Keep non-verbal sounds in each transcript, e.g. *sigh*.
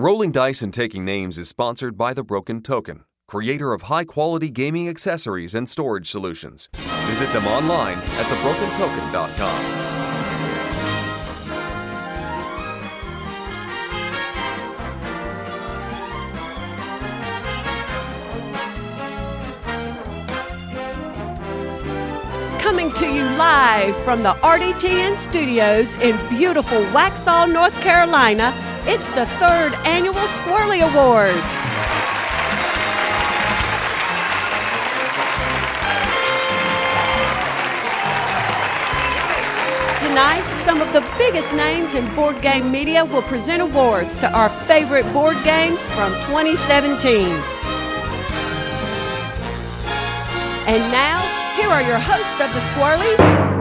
Rolling Dice and Taking Names is sponsored by The Broken Token, creator of high quality gaming accessories and storage solutions. Visit them online at thebrokentoken.com. Coming to you live from the RDTN studios in beautiful Waxhaw, North Carolina, it's the third annual Squirrely Awards. Tonight, some of the biggest names in board game media will present awards to our favorite board games from 2017. And now, here are your hosts of the Squirrelies,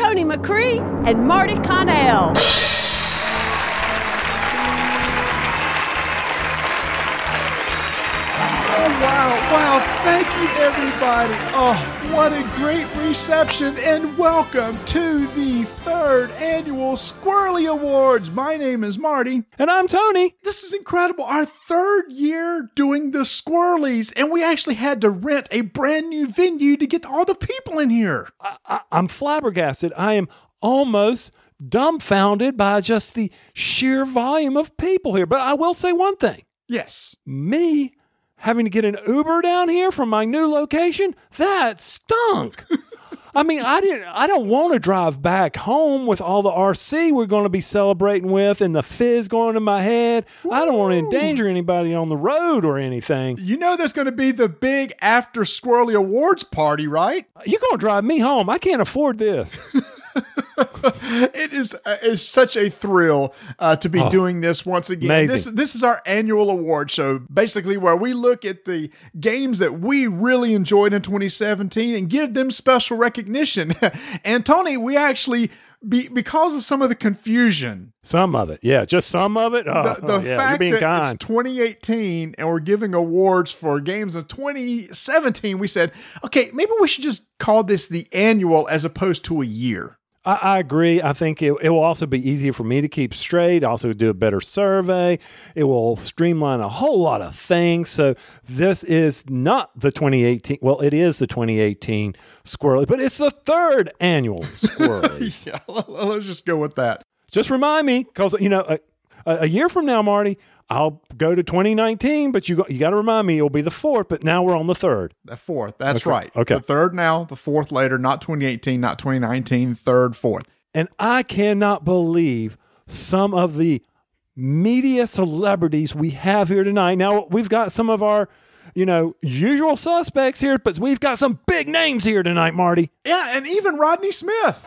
Tony McCree and Marty Connell. Oh, wow, wow. Thank you, everybody. Oh, what a great reception, and welcome to the third annual Squirrely Awards. My name is Marty. And I'm Tony. This is incredible. Our third year doing the Squirrelies, and we actually had to rent a brand new venue to get all the people in here. I, I, I'm flabbergasted. I am almost dumbfounded by just the sheer volume of people here. But I will say one thing Yes. me having to get an Uber down here from my new location, that stunk. *laughs* I mean, I didn't I don't want to drive back home with all the RC we're going to be celebrating with and the fizz going in my head. I don't want to endanger anybody on the road or anything. You know there's going to be the big after Squirrely Awards party, right? You're going to drive me home. I can't afford this. *laughs* *laughs* it is uh, is such a thrill uh, to be doing this once again. Oh, Amazing. This this is our annual award show, basically where we look at the games that we really enjoyed in 2017 and give them special recognition. *laughs* and Tony, we actually. Be, because of some of the confusion, Some of it. Yeah, just some of it. Oh, the, the oh, yeah, fact that kind. it's 2018 and we're giving awards for games of 2017, we said, okay, maybe we should just call this the annual as opposed to a year. I, I agree. I think it, it will also be easier for me to keep straight, also do a better survey. It will streamline a whole lot of things. So, this is not the 2018, well, it is the 2018 Squirrely, but it's the third annual *laughs* Squirrely. Yeah, let's just go with that. Just remind me, because, you know, uh, a, year from now, Marty, I'll go to 2019, but you, go- you got to remind me it'll be the fourth, but now we're on the third. The fourth. That's Okay, right. okay. The third now, the fourth later, not 2018, not 2019, third, fourth. And I cannot believe some of the media celebrities we have here tonight. Now, we've got some of our, you know, usual suspects here, but we've got some big names here tonight, Marty. Yeah, and even Rodney Smith.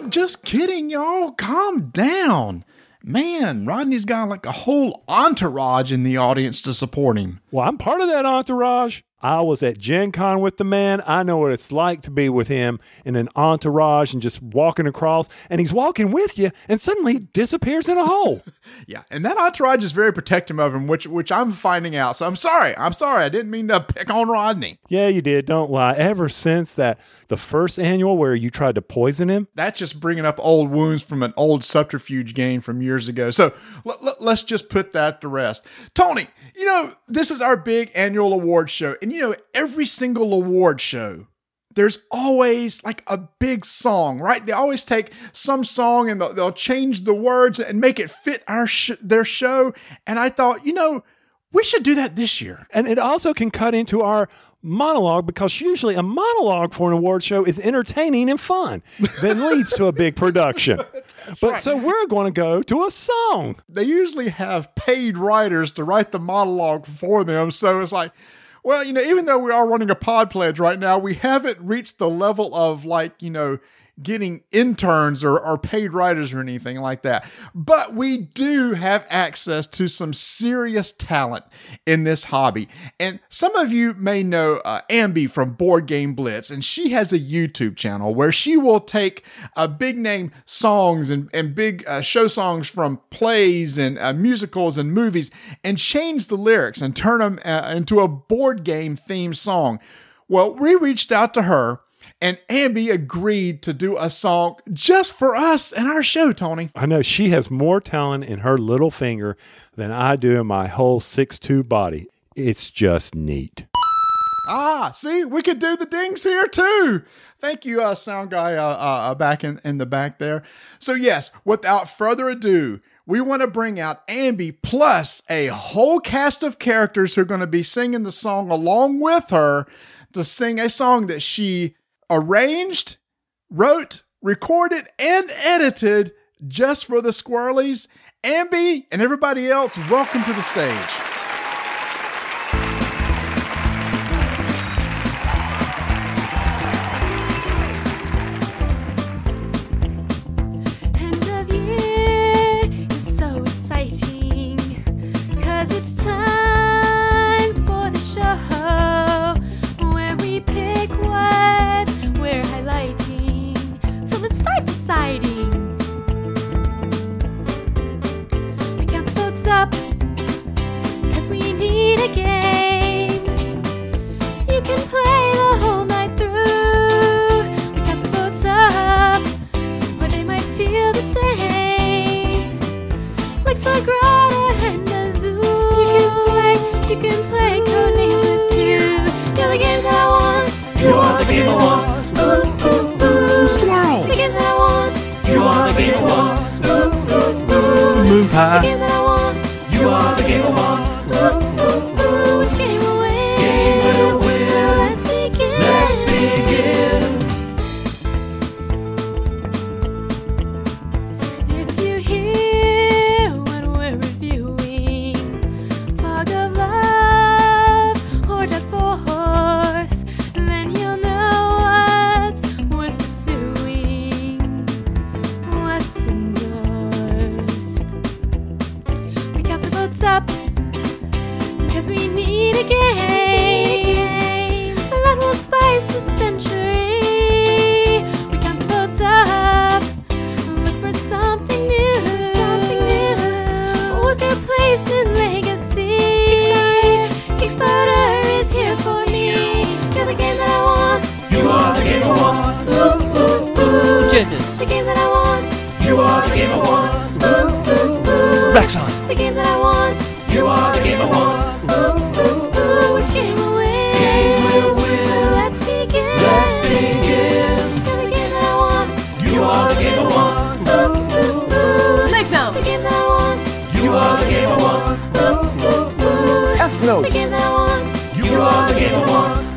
I'm just kidding, y'all. Calm down. Man, Rodney's got like a whole entourage in the audience to support him. Well, I'm part of that entourage. I was at Gen Con with the man. I know what it's like to be with him in an entourage and just walking across, and he's walking with you, and suddenly disappears in a hole. *laughs* Yeah, and that entourage is very protective of him, which which I'm finding out. So I'm sorry. I'm sorry. I didn't mean to pick on Rodney. yeah, you did. Don't lie. Ever since that, the first annual where you tried to poison him, That's just bringing up old wounds from an old subterfuge game from years ago. So let, let, us just put that to rest. Tony, you know, this is our big annual award show. And, you know, every single award show, there's always like a big song, right? They always take some song and they'll, they'll change the words and make it fit our sh- their show. And I thought, you know, we should do that this year. And it also can cut into our monologue because usually a monologue for an award show is entertaining and fun, then *laughs* leads to a big production. *laughs* but right. so we're going to go to a song. they usually have paid writers to write the monologue for them. So it's like, well, you know, even though we are running a pod pledge right now, we haven't reached the level of like, you know, getting interns or, or paid writers or anything like that. But we do have access to some serious talent in this hobby. And some of you may know uh, Ambi from Board Game Blitz, and she has a YouTube channel where she will take uh, big name songs and, and big uh, show songs from plays and uh, musicals and movies and change the lyrics and turn them uh, into a board game themed song. Well, we reached out to her and Ambi agreed to do a song just for us and our show, Tony. I know she has more talent in her little finger than I do in my whole six-two body. It's just neat. Ah, see, we could do the dings here too. Thank you, uh, sound guy, uh, uh, back in, in the back there. So, yes, without further ado, we want to bring out Ambi plus a whole cast of characters who are going to be singing the song along with her to sing a song that she arranged, wrote, recorded, and edited just for the Squirrelies. Ambi and everybody else, welcome to the stage. Moon The whole night through. We can tap our top when they might feel the same. Like Sagittarius you can play you can play tunes with you you're the game i want. You want to be the one look look look sky you're the game i want. You want to be the one look look look moon pie. The game that I want. You are the game I want. Ooh, ooh, ooh. Which game will win? Game will win. Let's begin. Let's begin. You're the game that I want. You are the game I want. Ooh, ooh, ooh. Make them. The game that I want. You are the game I want. Ooh, ooh, ooh. F notes. The game that I want. You are the game I want.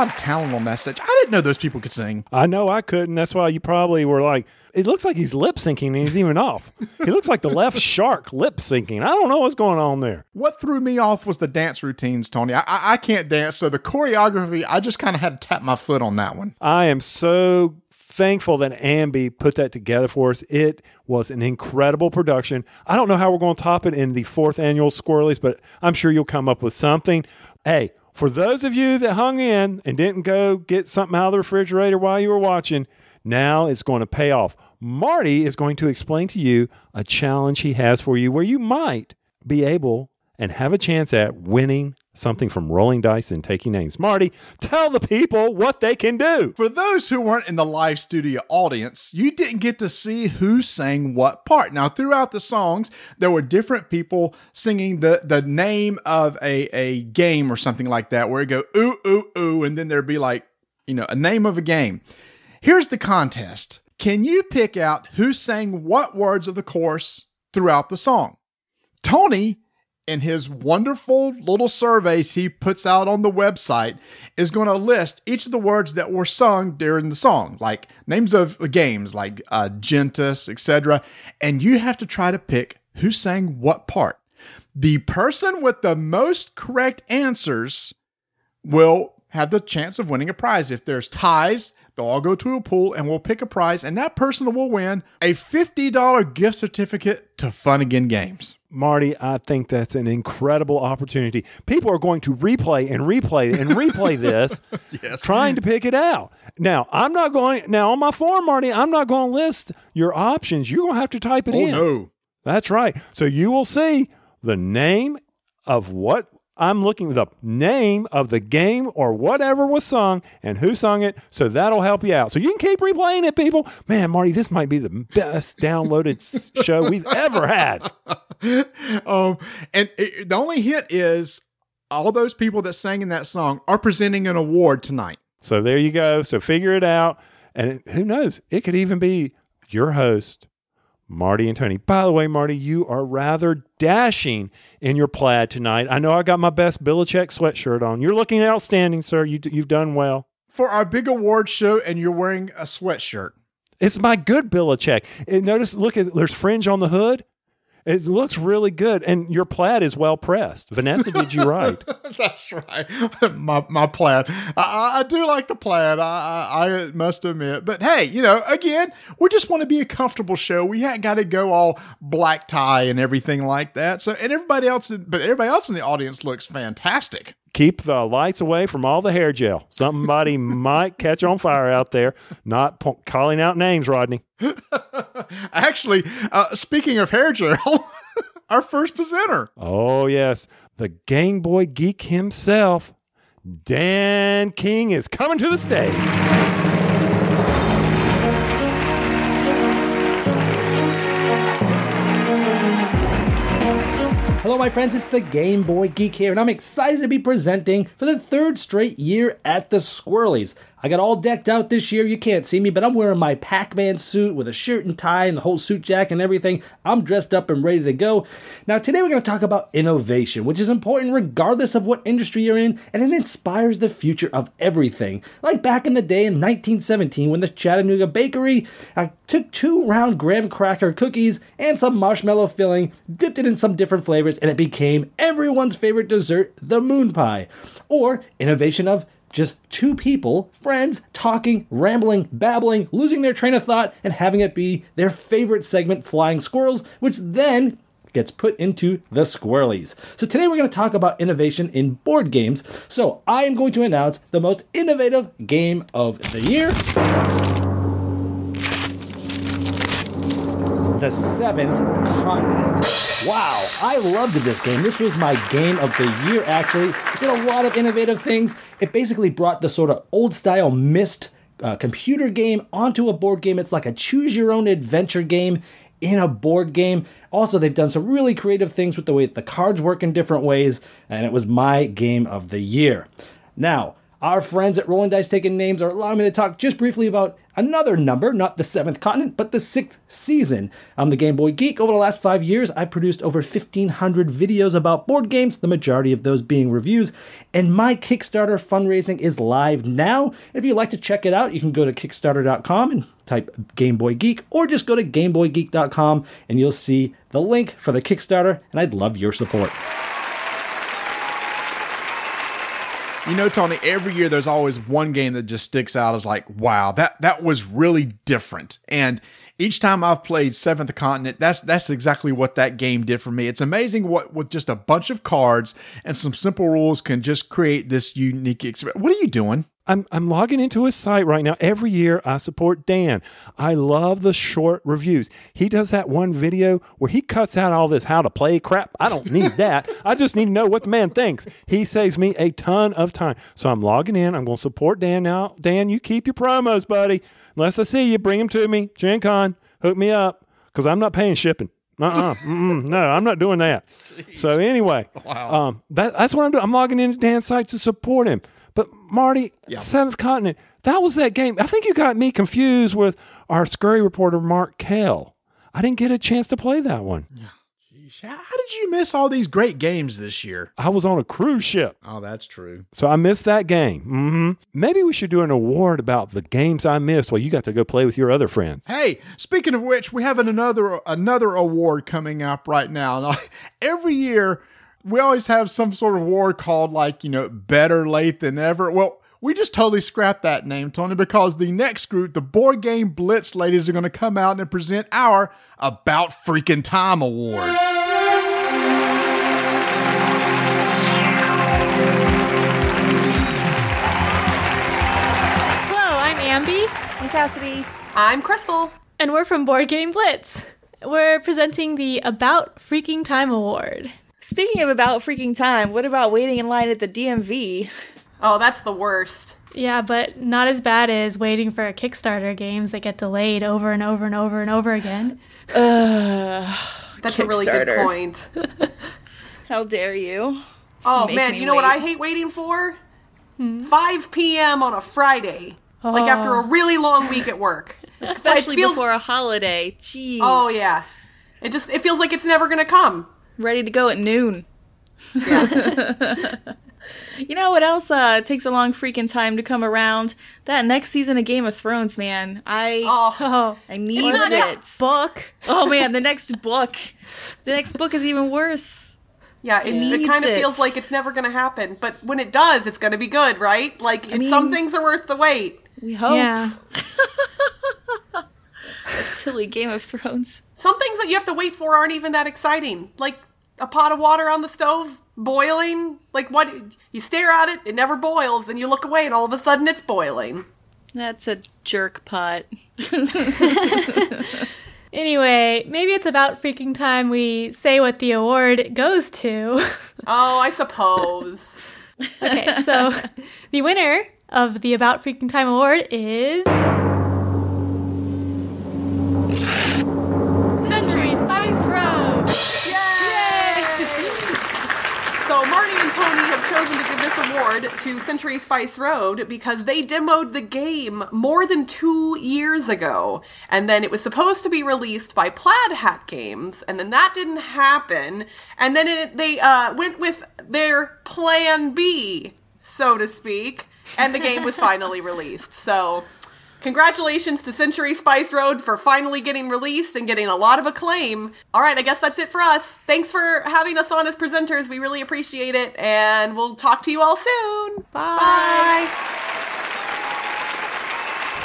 There was a lot of talent on that stage. I didn't know those people could sing. I know I couldn't. That's why you probably were like, it looks like he's lip syncing and he's even off. He looks like the left *laughs* shark lip syncing. I don't know what's going on there. What threw me off was the dance routines, Tony. I, I, I can't dance, so the choreography, I just kind of had to tap my foot on that one. I am so thankful that Ambi put that together for us. It was an incredible production. I don't know how we're going to top it in the fourth annual Squirrelies, but I'm sure you'll come up with something. Hey, for those of you that hung in and didn't go get something out of the refrigerator while you were watching, now it's going to pay off. Marty is going to explain to you a challenge he has for you where you might be able and have a chance at winning something from rolling dice and taking names. Marty, tell the people what they can do. For those who weren't in the live studio audience, you didn't get to see who sang what part. Now, throughout the songs, there were different people singing the, the name of a, a game or something like that, where it go ooh, ooh, ooh, and then there'd be like, you know, a name of a game. Here's the contest. Can you pick out who sang what words of the chorus throughout the song? Tony, in his wonderful little surveys he puts out on the website, is going to list each of the words that were sung during the song, like names of games like uh, Gentes, etc. And you have to try to pick who sang what part. The person with the most correct answers will have the chance of winning a prize. If there's ties, they'll all go to a pool and we'll pick a prize, and that person will win a $50 gift certificate to Fun Again Games. Marty, I think that's an incredible opportunity. People are going to replay and replay and replay *laughs* this, trying to pick it out. Now, I'm not going, now on my form, Marty, I'm not going to list your options. You're going to have to type it Oh, in. no. That's right. So you will see the name of what I'm looking the name of the game or whatever was sung and who sung it. So that'll help you out. So you can keep replaying it, people. Man, Marty, this might be the best downloaded *laughs* show we've ever had. *laughs* Um, and it, the only hint is all those people that sang in that song are presenting an award tonight. So there you go. So figure it out. And who knows? It could even be your host, Marty and Tony. By the way, Marty, you are rather dashing in your plaid tonight. I know I got my best Belichick sweatshirt on. You're looking outstanding, sir. You, you've done well. For our big award show, and you're wearing a sweatshirt. It's my good Belichick. And notice, look at there's fringe on the hood. It looks really good, and your plaid is well pressed. Vanessa did you right. *laughs* That's right. *laughs* my my plaid. I, I, do like the plaid. I, I I must admit. But hey, you know, again, we just want to be a comfortable show. We ain't got to go all black tie and everything like that. So, and everybody else, but everybody else in the audience looks fantastic. Keep the lights away from all the hair gel. Somebody *laughs* might catch on fire out there. Not po- calling out names, Rodney. *laughs* Actually, uh, speaking of hair gel, *laughs* our first presenter. Oh yes, the Game Boy geek himself, Dan King, is coming to the stage. Hello, my friends. It's the Game Boy Geek here, and I'm excited to be presenting for the third straight year at the Squirrelies. I got all decked out this year. You can't see me, but I'm wearing my Pac Man suit with a shirt and tie and the whole suit jack and everything. I'm dressed up and ready to go. Now, today we're going to talk about innovation, which is important regardless of what industry you're in, and it inspires the future of everything. Like back in the day in 1917 when the Chattanooga Bakery uh, took two round graham cracker cookies and some marshmallow filling, dipped it in some different flavors, and it became everyone's favorite dessert, the moon pie. Or innovation of just two people, friends, talking, rambling, babbling, losing their train of thought, and having it be their favorite segment, Flying Squirrels, which then gets put into the Squirrelies. So today we're going to talk about innovation in board games. So I am going to announce the most innovative game of the year. The Seventh Continent. Wow, I loved this game. This was my game of the year, actually. It did a lot of innovative things. It basically brought the sort of old style Myst uh, computer game onto a board game. It's like a choose your own adventure game in a board game. Also, they've done some really creative things with the way the cards work in different ways, and it was my game of the year. Now, our friends at Rolling Dice Taking Names are allowing me to talk just briefly about another number, not the seventh continent, but the sixth season. I'm the Game Boy Geek. Over the last five years, I've produced over 1,500 videos about board games, the majority of those being reviews. And my Kickstarter fundraising is live now. If you'd like to check it out, you can go to Kickstarter.com and type Game Boy Geek, or just go to GameBoyGeek.com and you'll see the link for the Kickstarter. And I'd love your support. You know, Tony, every year there's always one game that just sticks out as like, wow, that that was really different. And each time I've played Seventh Continent, that's that's exactly what that game did for me. It's amazing what with just a bunch of cards and some simple rules can just create this unique experience. What are you doing? I'm, I'm logging into his site right now. Every year I support Dan. I love the short reviews. He does that one video where he cuts out all this how to play crap. I don't need *laughs* that. I just need to know what the man thinks. He saves me a ton of time. So I'm logging in. I'm going to support Dan now. Dan, you keep your promos, buddy. Unless I see you, bring them to me. Gen Con, hook me up because I'm not paying shipping. Uh-uh. *laughs* No, I'm not doing that. So anyway, um, that, that's what I'm doing. I'm logging into Dan's site to support him. But Marty, Seventh Continent, that was that game. I think you got me confused with our scurry reporter Mark Kell. I didn't get a chance to play that one. How did you miss all these great games this year? I was on a cruise ship, Oh, that's true. so I missed that game. hmm Maybe we should do an award about the games I missed while you got to go play with your other friends. Hey, speaking of which, we have another another award coming up right now. Now, *laughs* every year we always have some sort of award called like, you know, better late than ever. Well, we just totally scrapped that name, Tony, because the next group, the Board Game Blitz ladies, are going to come out and present our About Freaking Time Award. Cassidy. I'm Crystal. and we're from Board Game Blitz. We're presenting the About Freaking Time Award. Speaking of about freaking time, what about waiting in line at the DMV? Oh, that's the worst. Yeah, but not as bad as waiting for Kickstarter games that get delayed over and over and over and over again. *sighs* That's a really good point. *laughs* How dare you? Oh Make man, you know what. I hate waiting for? Hmm? 5 p.m. on a Friday. Like after a really long week at work. *laughs* Especially feels- before a holiday. Jeez. Oh yeah. It just it feels like it's never gonna come. Ready to go at noon. *laughs* You know what else uh, takes a long freaking time to come around? That next season of Game of Thrones, man. I Oh, *laughs* Oh, I need the it. next book. Oh man, the next book. The next book is even worse. yeah. It, it kind of feels like it's never gonna happen, but when it does, it's gonna be good, right? Like it's, mean- some things are worth the wait. We hope. Yeah. *laughs* Silly Game of Thrones. Some things that you have to wait for aren't even that exciting. Like a pot of water on the stove boiling. Like what? You stare at it, it never boils, and you look away, and all of a sudden it's boiling. That's a jerk pot. *laughs* Anyway, maybe it's about freaking time we say what the award goes to. Oh, I suppose. *laughs* okay, so the winner of the About Freaking Time Award is. Century Spice Road! Yay! so Marty and Tony have chosen to give this award to Century Spice Road because they demoed the game more than two years ago, and then it was supposed to be released by Plaid Hat Games, and then that didn't happen, and then it, they uh, went with their Plan B, so to speak, and the game was finally released. So. Congratulations to Century Spice Road for finally getting released and getting a lot of acclaim. All right, I guess that's it for us. Thanks for having us on as presenters. We really appreciate it, and we'll talk to you all soon. Bye.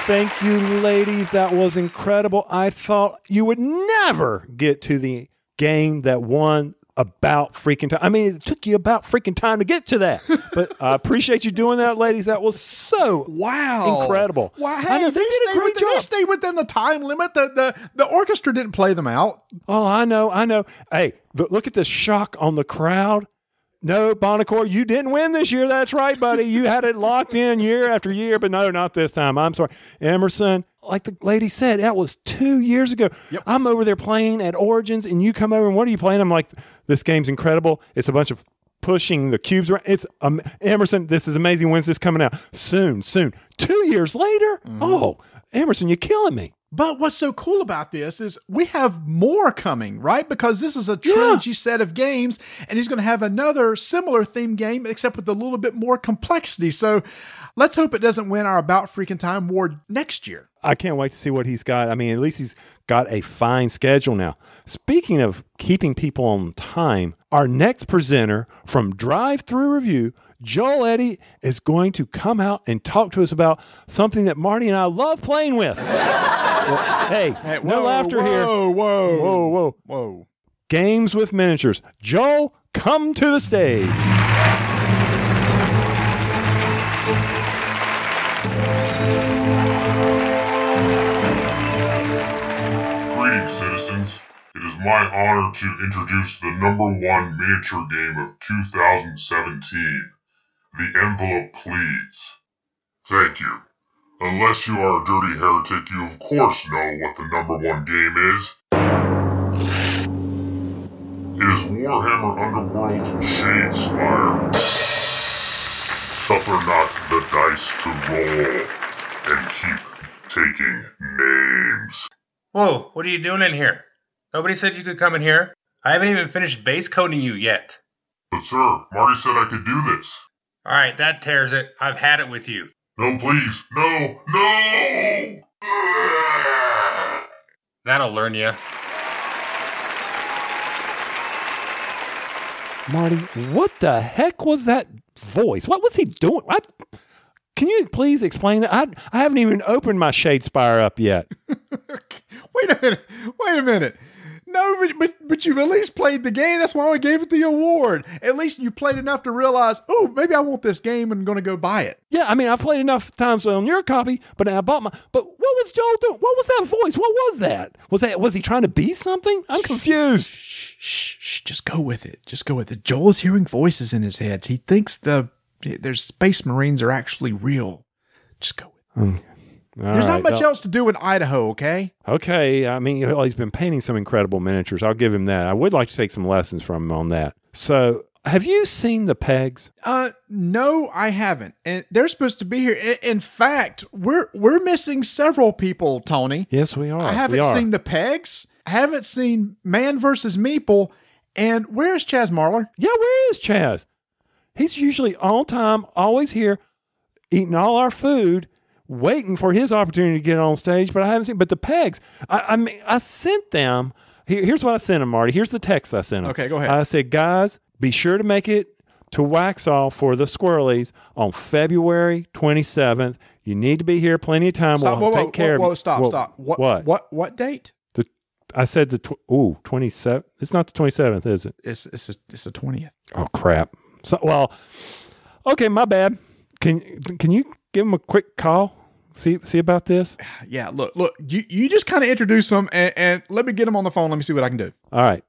Thank you, ladies. That was incredible. I thought you would never get to the game that won about freaking time. I mean, it took you about freaking time to get to that. But I *laughs* appreciate you doing that, ladies. That was so Wow. incredible. Wow. I Hey, know they, did a great within, They job. stayed within the time limit. The, the, the orchestra didn't play them out. Oh, I know, I know. Hey, th- look at the shock on the crowd. No, Bonacore, you didn't win this year. That's right, buddy. You had it locked in year after year, but no, not this time. I'm sorry. Emerson, like the lady said, that was two years ago. I'm over there playing at Origins, and you come over, and what are you playing? I'm like, this game's incredible. It's a bunch of pushing the cubes around. It's um, Emerson, this is amazing. When's this coming out? Soon, soon. Two years later? Oh, Emerson, you're killing me. But what's so cool about this is we have more coming, right? Because this is a trilogy set of games, and he's going to have another similar theme game, except with a little bit more complexity. So let's hope it doesn't win our About Freaking Time award next year. I can't wait to see what he's got. I mean, at least he's got a fine schedule now. Speaking of keeping people on time, our next presenter from Drive Through Review, Joel Eddy, is going to come out and talk to us about something that Marty and I love playing with. *laughs* Well, hey, no laughter here. Whoa, whoa, Whoa, whoa. whoa. Games with miniatures. Joel, come to the stage. Greetings, citizens. It is my honor to introduce the number one miniature game of 2017, The Envelope Please. Thank you. Unless you are a dirty heretic, you of course know what the number one game is. It is Warhammer Underworld Shadespire. Suffer not the dice to roll, and keep taking names. Whoa, what are you doing in here? Nobody said you could come in here. I haven't even finished base coating you yet. But sir, Marty said I could do this. Alright, that tears it. I've had it with you. No, please. No, no! That'll learn you. Marty, what the heck was that voice? What was he doing? I, Can you please explain that? I, I haven't even opened my Shadespire up yet. *laughs* Wait a minute. Wait a minute. No, but, but but you've at least played the game. That's why we gave it the award. At least you played enough to realize, oh, maybe I want this game and I'm going to go buy it. Yeah, I mean, I've played enough times on your copy, but I bought my. But what was Joel doing? What was that voice? What was that? Was that was he trying to be something? I'm confused. Shh, shh, shh, just go with it. Just go with it. Joel's hearing voices in his head. He thinks the there's space marines are actually real. Just go with it. Hmm. All There's right, not much else to do in Idaho, okay? Okay, I mean, well, he's been painting some incredible miniatures. I'll give him that. I would like to take some lessons from him on that. So, have you seen the pegs? Uh, no, I haven't. And they're supposed to be here. In fact, we're we're missing several people, Tony. Yes, we are. I haven't are. seen the pegs. I haven't seen Man versus Meeple. And where's Chaz Marler? Yeah, where is Chaz? He's usually on time, always here, eating all our food, waiting for his opportunity to get on stage. But I haven't seen. But the pegs, I, I mean, I sent them. Here, here's what I sent them, Marty. Here's the text I sent them. Okay, go ahead. I said, guys, be sure to make it to Waxhaw for the Squirrelies on February 27th. You need to be here plenty of time. Stop. we'll Whoa, take whoa, care whoa, of whoa, stop, Whoa, stop. What, What? What? What date? The, I said the tw- ooh 27th. It's not the 27th, is it? It's it's a, it's the twentieth. Oh crap. So well, okay, my bad. Can can you give him a quick call? See see about this. Yeah. Look, look. You you just kind of introduce them, and, and let me get them on the phone. Let me see what I can do. All right.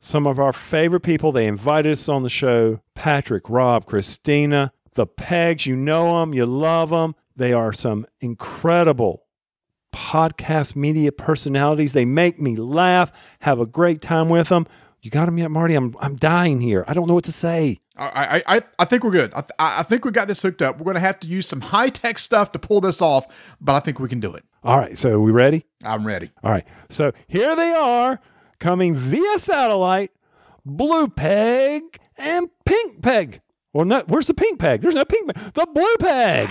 Some of our favorite people. They invited us on the show. Patrick, Rob, Christina, the Pegs. You know them. You love them. They are some incredible podcast media personalities. They make me laugh. Have a great time with them. You got them yet, Marty? I'm I'm dying here. I don't know what to say. I, I, I, I think we're good. I, th- I think we got this hooked up. We're going to have to use some high tech stuff to pull this off, but I think we can do it. All right. So are we ready? I'm ready. All right. So here they are coming via satellite Blue Peg and Pink Peg. Well, no, where's the pink peg? There's no pink peg. The blue peg.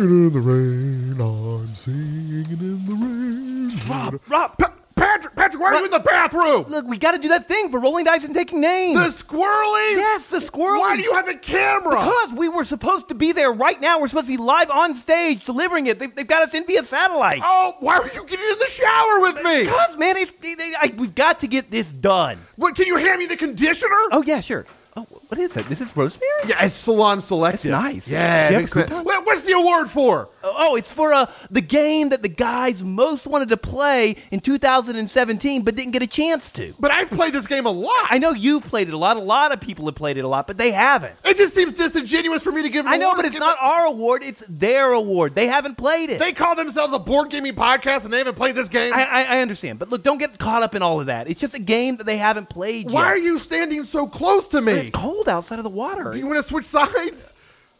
In the rain, I'm singing in the rain. Rob, Rob, Patrick, Patrick, why are you in the bathroom? look, we got to do that thing for rolling dice and taking names. The squirrelies? yes, the squirrel. Why do you have a camera? Because we were supposed to be there right now. We're supposed to be live on stage delivering it. They've, they've got us in via satellite. Oh, why are you getting in the shower with me? Because, man, it's, they- they- I, we've got to get this done. What, can you hand me the conditioner? Oh, yeah, sure. Oh, what is that? This is rosemary? Yeah, it's Salon Selective. That's nice. Yeah, Do you it have makes me- coupon? What- What's the award for? Oh, oh, it's for uh, the game that the guys most wanted to play in 2017 but didn't get a chance to. But I've played this game a lot. I know you've played it a lot. A lot of people have played it a lot, but they haven't. It just seems disingenuous for me to give. an I know, award but it's not our award. It's their award. They haven't played it. They call themselves a board gaming podcast and they haven't played this game. I, I, I understand, but look, don't get caught up in all of that. It's just a game that they haven't played Why yet. are you standing so close to me? It's cold outside of the water. Do you want to switch sides?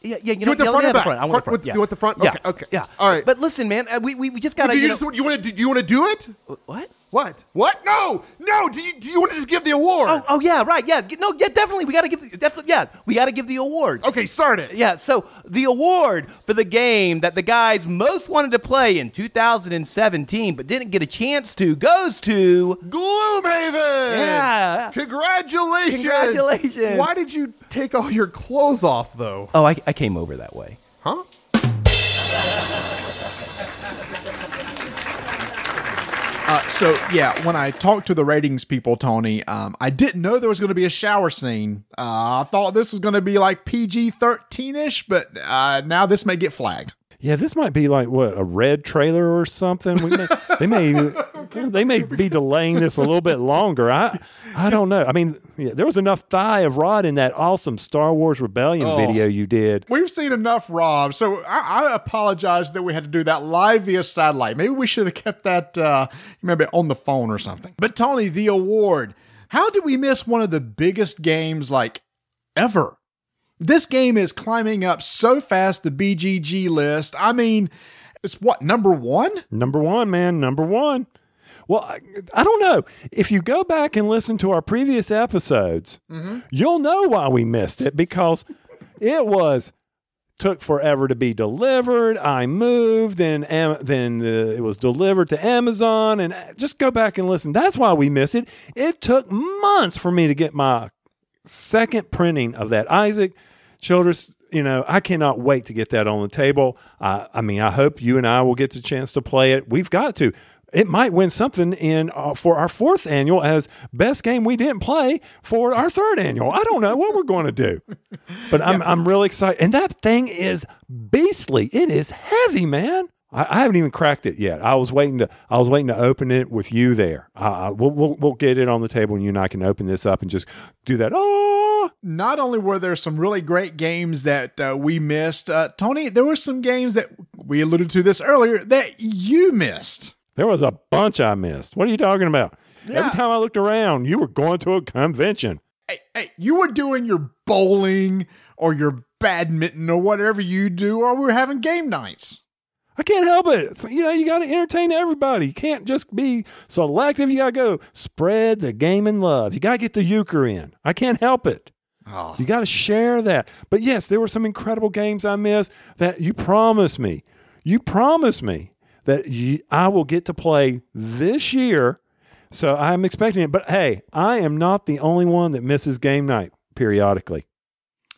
yeah, yeah, you, You know, want the yeah, front or the back? front. I want Front the front. yeah. you want the front? Yeah, Okay, okay. Yeah. All right. But listen, man, uh, we, we, we just gotta. do you, you just, you want to do you want to do it? what? What? What? No, no. Do you do you want to just give the award? Oh, oh yeah, right. Yeah, no, yeah, definitely. We gotta give. the- Definitely, yeah, we gotta give the award. Okay, start it. Yeah, so the award for the game that the guys most wanted to play in 2017 but didn't get a chance to goes to. Gloomhaven. Yeah. Congratulations. Congratulations. Why did you take all your clothes off though? Oh, I, I came over that way. Huh? Uh, so yeah, when I talked to the ratings people, Tony, um, I didn't know there was going to be a shower scene. Uh, I thought this was going to be like PG thirteen ish, but uh, now this may get flagged. Yeah, this might be like what a red trailer or something. We may, they may *laughs* they may be delaying this a little bit longer. I I don't know. I mean, yeah, there was enough thigh of Rod in that awesome Star Wars Rebellion Oh. video you did. We've seen enough, Rob. So I, I apologize that we had to do that live via satellite. Maybe we should have kept that uh, maybe on the phone or something. But Tony, the award. How did we miss one of the biggest games like ever? This game is climbing up so fast the BGG list. I mean, it's what number one? Number one, man, number one. Well, I, I don't know. If you go back and listen to our previous episodes, Mm-hmm. you'll know why we missed it because it was took forever to be delivered. I moved, then Am- then uh, it was delivered to Amazon, and uh, just go back and listen. That's why we miss it. It took months for me to get my second printing of that Isaac Childres. You know, I cannot wait to get that on the table. I I mean, I hope you and I will get the chance to play it. We've got to. It might win something in uh, for our fourth annual as best game we didn't play for our third annual. I don't know what we're going to do, but I'm I'm really excited. And that thing is beastly. It is heavy, man. I, I haven't even cracked it yet. I was waiting to I was waiting to open it with you there. Uh, we'll, we'll we'll get it on the table, and you and I can open this up and just do that. Oh, Not only were there some really great games that uh, we missed, uh, Tony, there were some games that we alluded to this earlier that you missed. there was a bunch I missed. What are you talking about? Yeah. Every time I looked around, you were going to a convention. Hey, hey, you were doing your bowling or your badminton or whatever you do, or we were having game nights. I can't help it. It's- you know, you got to entertain everybody. You can't just be selective. You got to go spread the game in love. You got to get the euchre in. I can't help it. Oh. You got to share that. But yes, there were some incredible games I missed that you promised me. You promised me that you, I will get to play this year. So I'm expecting it. But hey, I am not the only one that misses game night periodically.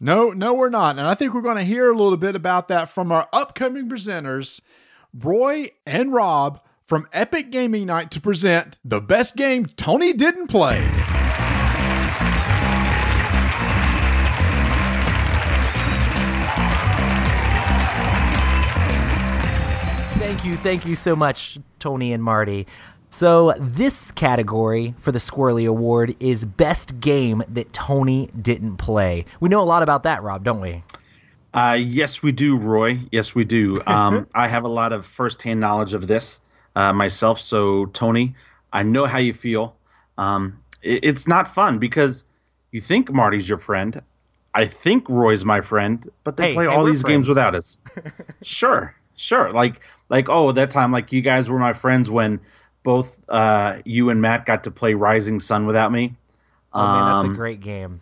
No, no, we're not. And I think we're going to hear a little bit about that from our upcoming presenters, Roy and Rob from Epic Gaming Night to present the best game Tony didn't play. Thank you, thank you so much, Tony and Marty. So, this category for the Squirrely Award is Best Game That Tony Didn't Play. We know a lot about that, Rob, don't we? Uh, yes, we do, Roy. Yes, we do. *laughs* Um, I have a lot of firsthand knowledge of this uh, myself. So, Tony, I know how you feel. Um, it, it's not fun because you think Marty's your friend. I think Roy's my friend, but they Hey, play hey, all these games without us. *laughs* sure, sure. Like, like, oh, that time, like you guys were my friends when both uh, you and Matt got to play Rising Sun without me. Oh, man, that's Um, a great game.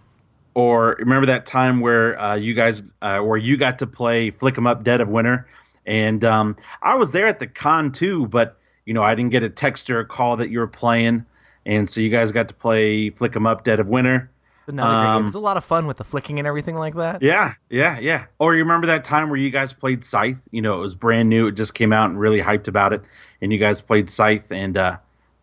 or remember that time where uh, you guys uh, where you got to play flick 'em up dead of winter and um, i was there at the con too but you know i didn't get a text or a call that you were playing and so you guys got to play flick 'em up dead of winter Another great game. um, It's a lot of fun with the flicking and everything like that. yeah yeah yeah or you remember that time where you guys played scythe you know it was brand new it just came out and really hyped about it and you guys played scythe and uh,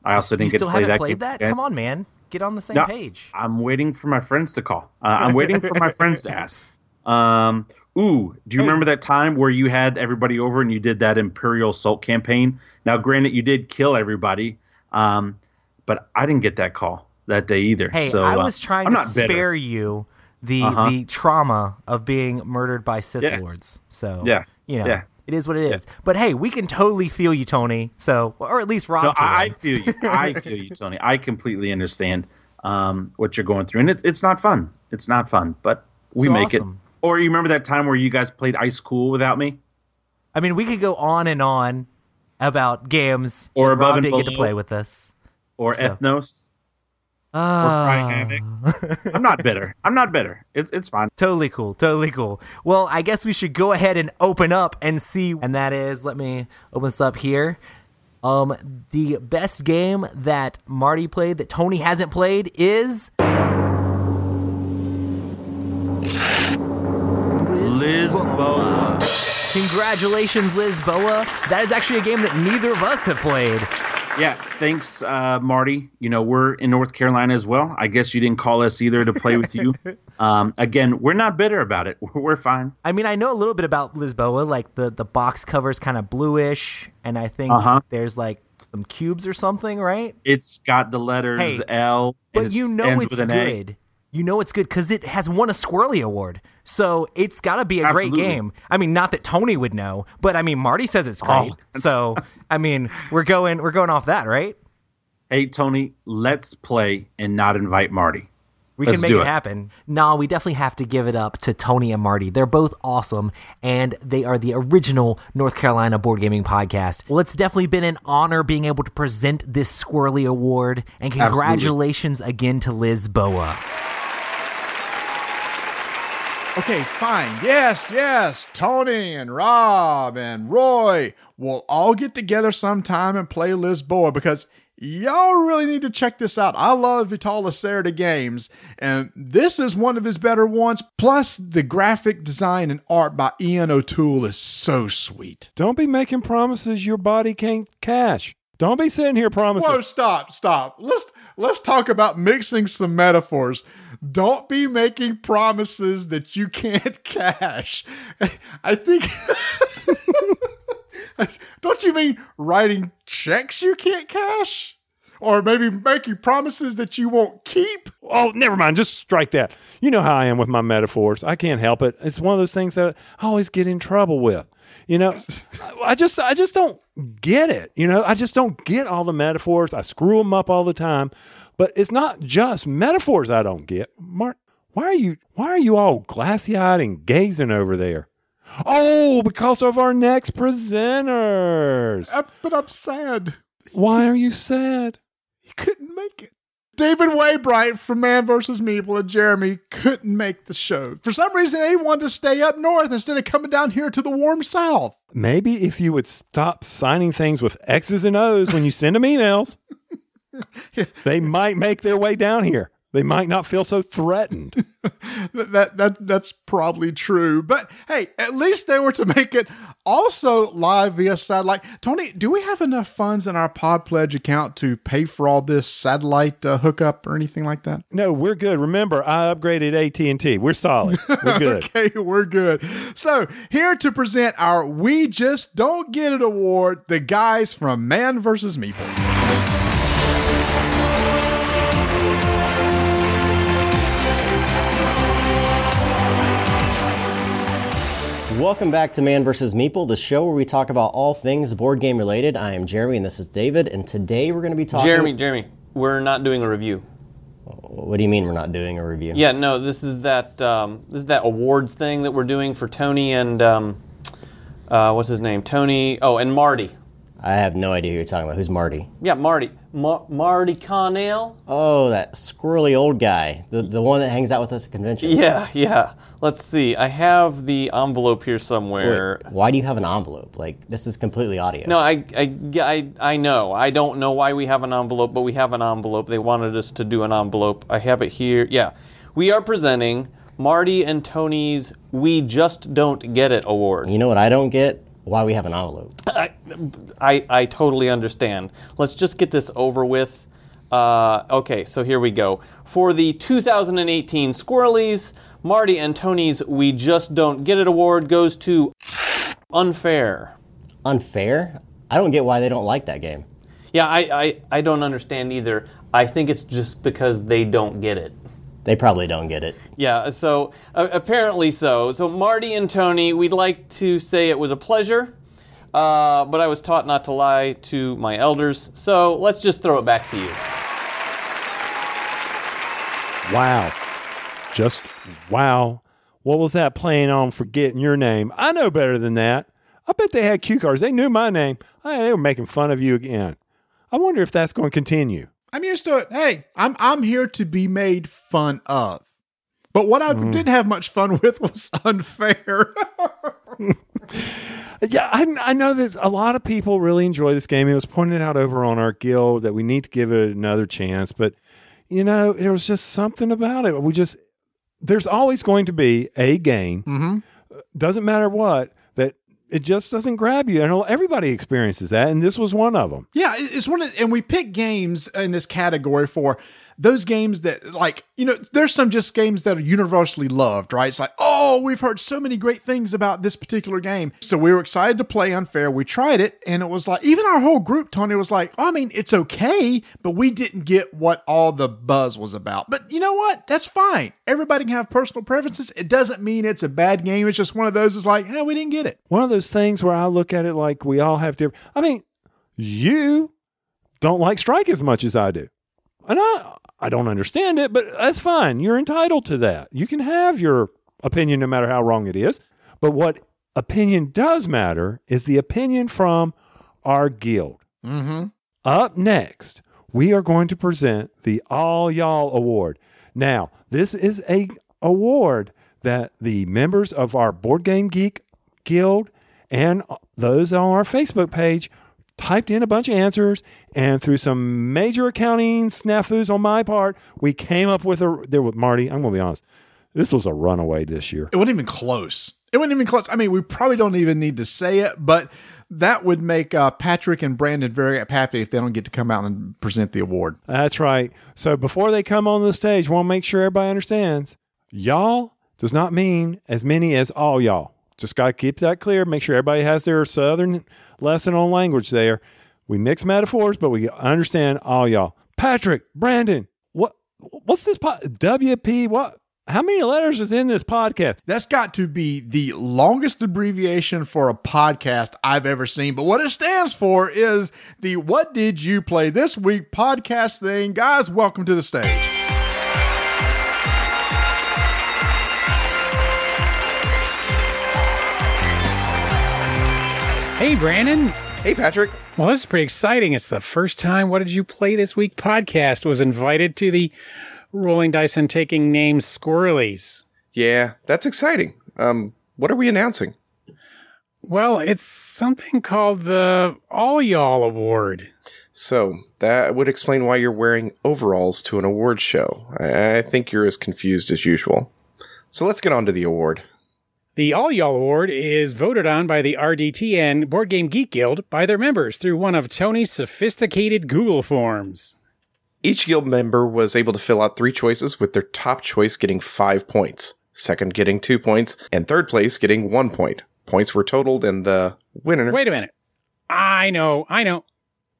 i also you didn't get to play haven't that played that? with you guys. Come on, man. Get on the same No, page. I'm waiting for my friends to call. Uh, I'm waiting for my friends to *laughs* ask. Um, ooh, do you remember that time where you had everybody over and you did that Imperial Assault campaign? Now, granted, you did kill everybody, um, but I didn't get that call that day either. Hey, so, I uh, was trying I'm to not bitter. spare you the Uh-huh. the trauma of being murdered by Sith Yeah. lords. So Yeah. you know, Yeah. it is what it is. But hey, we can totally feel you, Tony. So, or at least Rob. No. I, feel you. I feel you, Tony. I completely understand um, what you're going through, and it, it's not fun. It's not fun, but we So make awesome. it. Or you remember that time where you guys played Ice Cool without me? I mean, we could go on and on about games Or Above Rob and didn't get to play with us. Or So- Ethnos? Cry Havoc? I'm not bitter. I'm not bitter. It's it's fine. Totally cool. Totally cool. Well, I guess we should go ahead and open up and see. And that is, let me open this up here. Um, the best game that Marty played that Tony hasn't played is Lisboa. Congratulations, Lisboa. That is actually a game that neither of us have played. Yeah, thanks, uh, Marty. You know, we're in North Carolina as well. I guess you didn't call us either to play with you. *laughs* Um, again, we're not bitter about it. *laughs* We're fine. I mean, I know a little bit about Lisboa. Like the the box cover is kind of bluish, and I think Uh-huh. there's like some cubes or something, right? It's got the letters Hey, L, But you know it's an A. good. You know it's good because it has won a Squirrely Award. So it's got to be a Absolutely. great game. I mean, not that Tony would know, but I mean, Marty says it's Oh, great. *laughs* so I mean, we're going we're going off that, right? Hey, Tony, let's play and not invite Marty. We Let's can make do it, happen. No, we definitely have to give it up to Tony and Marty. They're both awesome, and they are the original North Carolina board gaming podcast. Well, it's definitely been an honor being able to present this Squirrely Award, and Absolutely. congratulations again to Lisboa. Okay, fine. Yes, yes. Tony and Rob and Roy will all get together sometime and play Lisboa because y'all really need to check this out. I love Vital Lacerda games, and this is one of his better ones. Plus, the graphic design and art by Ian O'Toole is so sweet. Don't be making promises your body can't cash. Don't be sitting here promising. Whoa, stop, stop. Let's let's talk about mixing some metaphors. Don't be making promises that you can't *laughs* cash. I think *laughs* Don't you mean writing checks you can't cash? Or maybe making promises that you won't keep? Oh, never mind. Just strike that. You know how I am with my metaphors. I can't help it. It's one of those things that I always get in trouble with. You know, *laughs* I just I just don't get it. You know, I just don't get all the metaphors. I screw them up all the time. But it's not just metaphors I don't get. Mark, why are you why are you all glassy eyed and gazing over there? Oh, because of our next presenters. Uh, but I'm sad. Why are you sad? You couldn't make it. David Waybright from Man vs. Meeple and Jeremy couldn't make the show. For some reason, they wanted to stay up north instead of coming down here to the warm south. Maybe if you would stop signing things with X's and O's when you send them emails, *laughs* *laughs* they might make their way down here. They might not feel so threatened. *laughs* that, that that that's probably true. But hey, at least they were to make it also live via satellite. Tony, do we have enough funds in our Pod Pledge account to pay for all this satellite uh, hookup or anything like that? No, we're good. Remember, I upgraded AT and T. We're solid. We're *laughs* good. okay, we're good. So here to present our "We Just Don't Get It" award, the guys from Man vs. Meeple. Welcome back to Man vs. Meeple, the show where we talk about all things board game related. I am Jeremy and this is David, and today we're going to be talking. Jeremy, Jeremy, we're not doing a review. What do you mean we're not doing a review? Yeah, no, this is that um, this is that awards thing that we're doing for Tony and um, uh, what's his name? Tony. Oh, and Marty. I have no idea who you're talking about. Who's Marty? Yeah, Marty. Ma- Marty Connell. Oh, that squirrely old guy, the the one that hangs out with us at conventions. Yeah, yeah. Let's see. I have the envelope here somewhere. Wait, why do you have an envelope? Like this is completely audio. No, I, I, I, I know. I don't know why we have an envelope, but we have an envelope. They wanted us to do an envelope. I have it here. Yeah. We are presenting Marty and Tony's We Just Don't Get It award. You know what I don't get? Why we have an envelope. I, I, I totally understand. Let's just get this over with. Uh, okay, so here we go. For the 2018 Squirrelies, Marty and Tony's We Just Don't Get It award goes to Unfair. Unfair? I don't get why they don't like that game. Yeah, I, I, I don't understand either. I think it's just because they don't get it. They probably don't get it. Yeah, so uh, apparently so. So, Marty and Tony, we'd like to say it was a pleasure, uh, but I was taught not to lie to my elders, so let's just throw it back to you. Wow. Just wow. What was that playing on forgetting your name? I know better than that. I bet they had cue cards. They knew my name. Hey, they were making fun of you again. I wonder if that's going to continue. I'm used to it. Hey, I'm I'm here to be made fun of. But what I mm. didn't have much fun *laughs* with was unfair. *laughs* yeah, I, I know that a lot of people really enjoy this game. It was pointed out over on our guild that we need to give it another chance. But, you know, there was just something about it. We just, there's always going to be a game, mm-hmm. doesn't matter what, it just doesn't grab you. And everybody experiences that, and this was one of them. Yeah, it's one of, and we pick games in this category for those games that, like, you know, there's some just games that are universally loved, right? It's like, oh, we've heard so many great things about this particular game, so we were excited to play Unfair. We tried it, and it was like, even our whole group, Tony was like, oh, I mean, it's okay, but we didn't get what all the buzz was about. But you know what? That's fine. Everybody can have personal preferences. It doesn't mean it's a bad game. It's just one of those. Is like, hey, we didn't get it. One of those things where I look at it like we all have different. I mean, you don't like Strike as much as I do, and I I don't understand it, but that's fine. You're entitled to that. You can have your opinion no matter how wrong it is. But what opinion does matter is the opinion from our guild. Mm-hmm. Up next, we are going to present the All Y'all Award. Now, this is a award that the members of our Board Game Geek Guild and those on our Facebook page typed in a bunch of answers, and through some major accounting snafus on my part, we came up with a. There with Marty, I'm going to be honest. This was a runaway this year. It wasn't even close. It wasn't even close. I mean, we probably don't even need to say it, but that would make uh, Patrick and Brandon very happy if they don't get to come out and present the award. That's right. So before they come on the stage, want to make sure everybody understands. Y'all does not mean as many as all y'all. Just got to keep that clear. Make sure everybody has their southern lesson on language there. We mix metaphors, but we understand all y'all. Patrick, Brandon, what what's this po- WP? What? How many letters is in this podcast? That's got to be the longest abbreviation for a podcast I've ever seen. But what it stands for is the What Did You Play This Week podcast thing. Guys, welcome to the stage. Hey, Brandon. Hey, Patrick. Well, this is pretty exciting. It's the first time What Did You Play This Week podcast was invited to the Rolling Dice and Taking Names Squirrelies. Yeah, that's exciting. Um, what are we announcing? Well, it's something called the All Y'all Award. So, that would explain why you're wearing overalls to an award show. I, I think you're as confused as usual. So, let's get on to the award. The All Y'all Award is voted on by the RDTN Board Game Geek Guild by their members through one of Tony's sophisticated Google forms. Each guild member was able to fill out three choices, with their top choice getting five points, second getting two points, and third place getting one point. Points were totaled, and the winner. Wait a minute. I know, I know.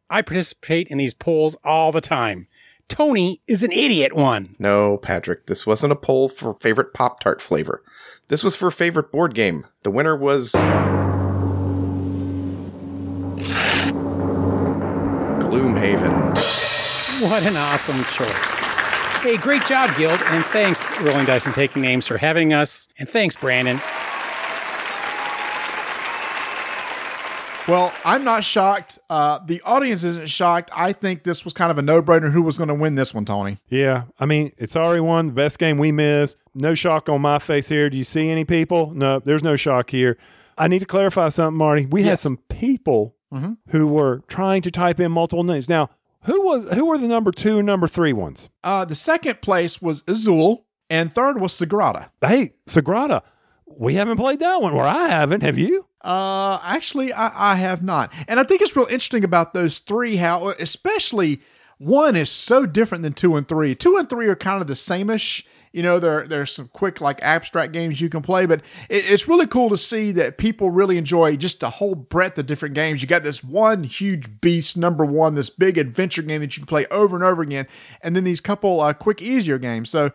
I participate in these polls all the time. Tony is an idiot one. No, Patrick, this wasn't a poll for favorite Pop Tart flavor. This was for favorite board game. The winner was. Gloomhaven. What an awesome choice. Hey, great job, Guild, and thanks, Rolling Dice and Taking Names, for having us. And thanks, Brandon. Well, I'm not shocked. Uh, the audience isn't shocked. I think this was kind of a no brainer who was going to win this one, Tony. Yeah, I mean, it's already won the best game we missed. No shock on my face here. Do you see any people? No, there's no shock here. I need to clarify something, Marty. We had some people Mhm. who were trying to type in multiple names. Now, who was who were the number two and number three ones? Uh, the second place was Azul, and third was Sagrada. Hey, Sagrada, we haven't played that one, or I haven't. Have you? Uh, actually, I, I have not. And I think it's real interesting about those three, how especially one is so different than two and three. Two and three are kind of the sameish. You know, there there's some quick like abstract games you can play, but it, it's really cool to see that people really enjoy just a whole breadth of different games. You got this one huge beast, number one, this big adventure game that you can play over and over again, and then these couple uh, quick, easier games. So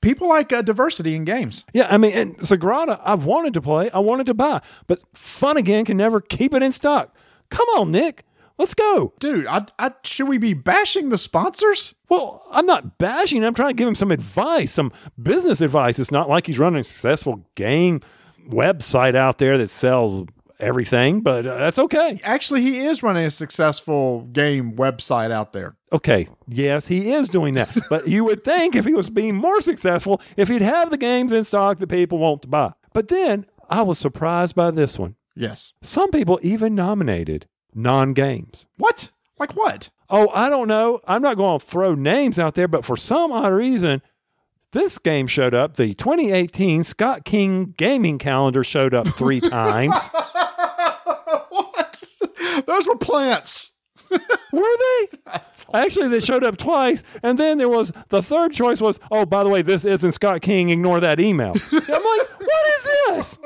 people like uh, diversity in games. Yeah, I mean, and Sagrada, I've wanted to play, I wanted to buy, but Fun Again can never keep it in stock. Come on, Nick. Let's go. Dude, I, I, should we be bashing the sponsors? Well, I'm not bashing. I'm trying to give him some advice, some business advice. It's not like he's running a successful game website out there that sells everything, but uh, that's okay. Actually, he is running a successful game website out there. Okay, yes, he is doing that. *laughs* but you would think if he was being more successful, if he'd have the games in stock that people want to buy. But then I was surprised by this one. Yes. Some people even nominated non games. What? Like what? Oh, I don't know. I'm not going to throw names out there, but for some odd reason, this game showed up. The 2018 Scott King gaming calendar showed up three *laughs* times. Those were plants. Were they? *laughs* Actually, they showed up twice, and then there was the third choice was, oh, by the way, this isn't Scott King. Ignore that email. *laughs* I'm like, what is this?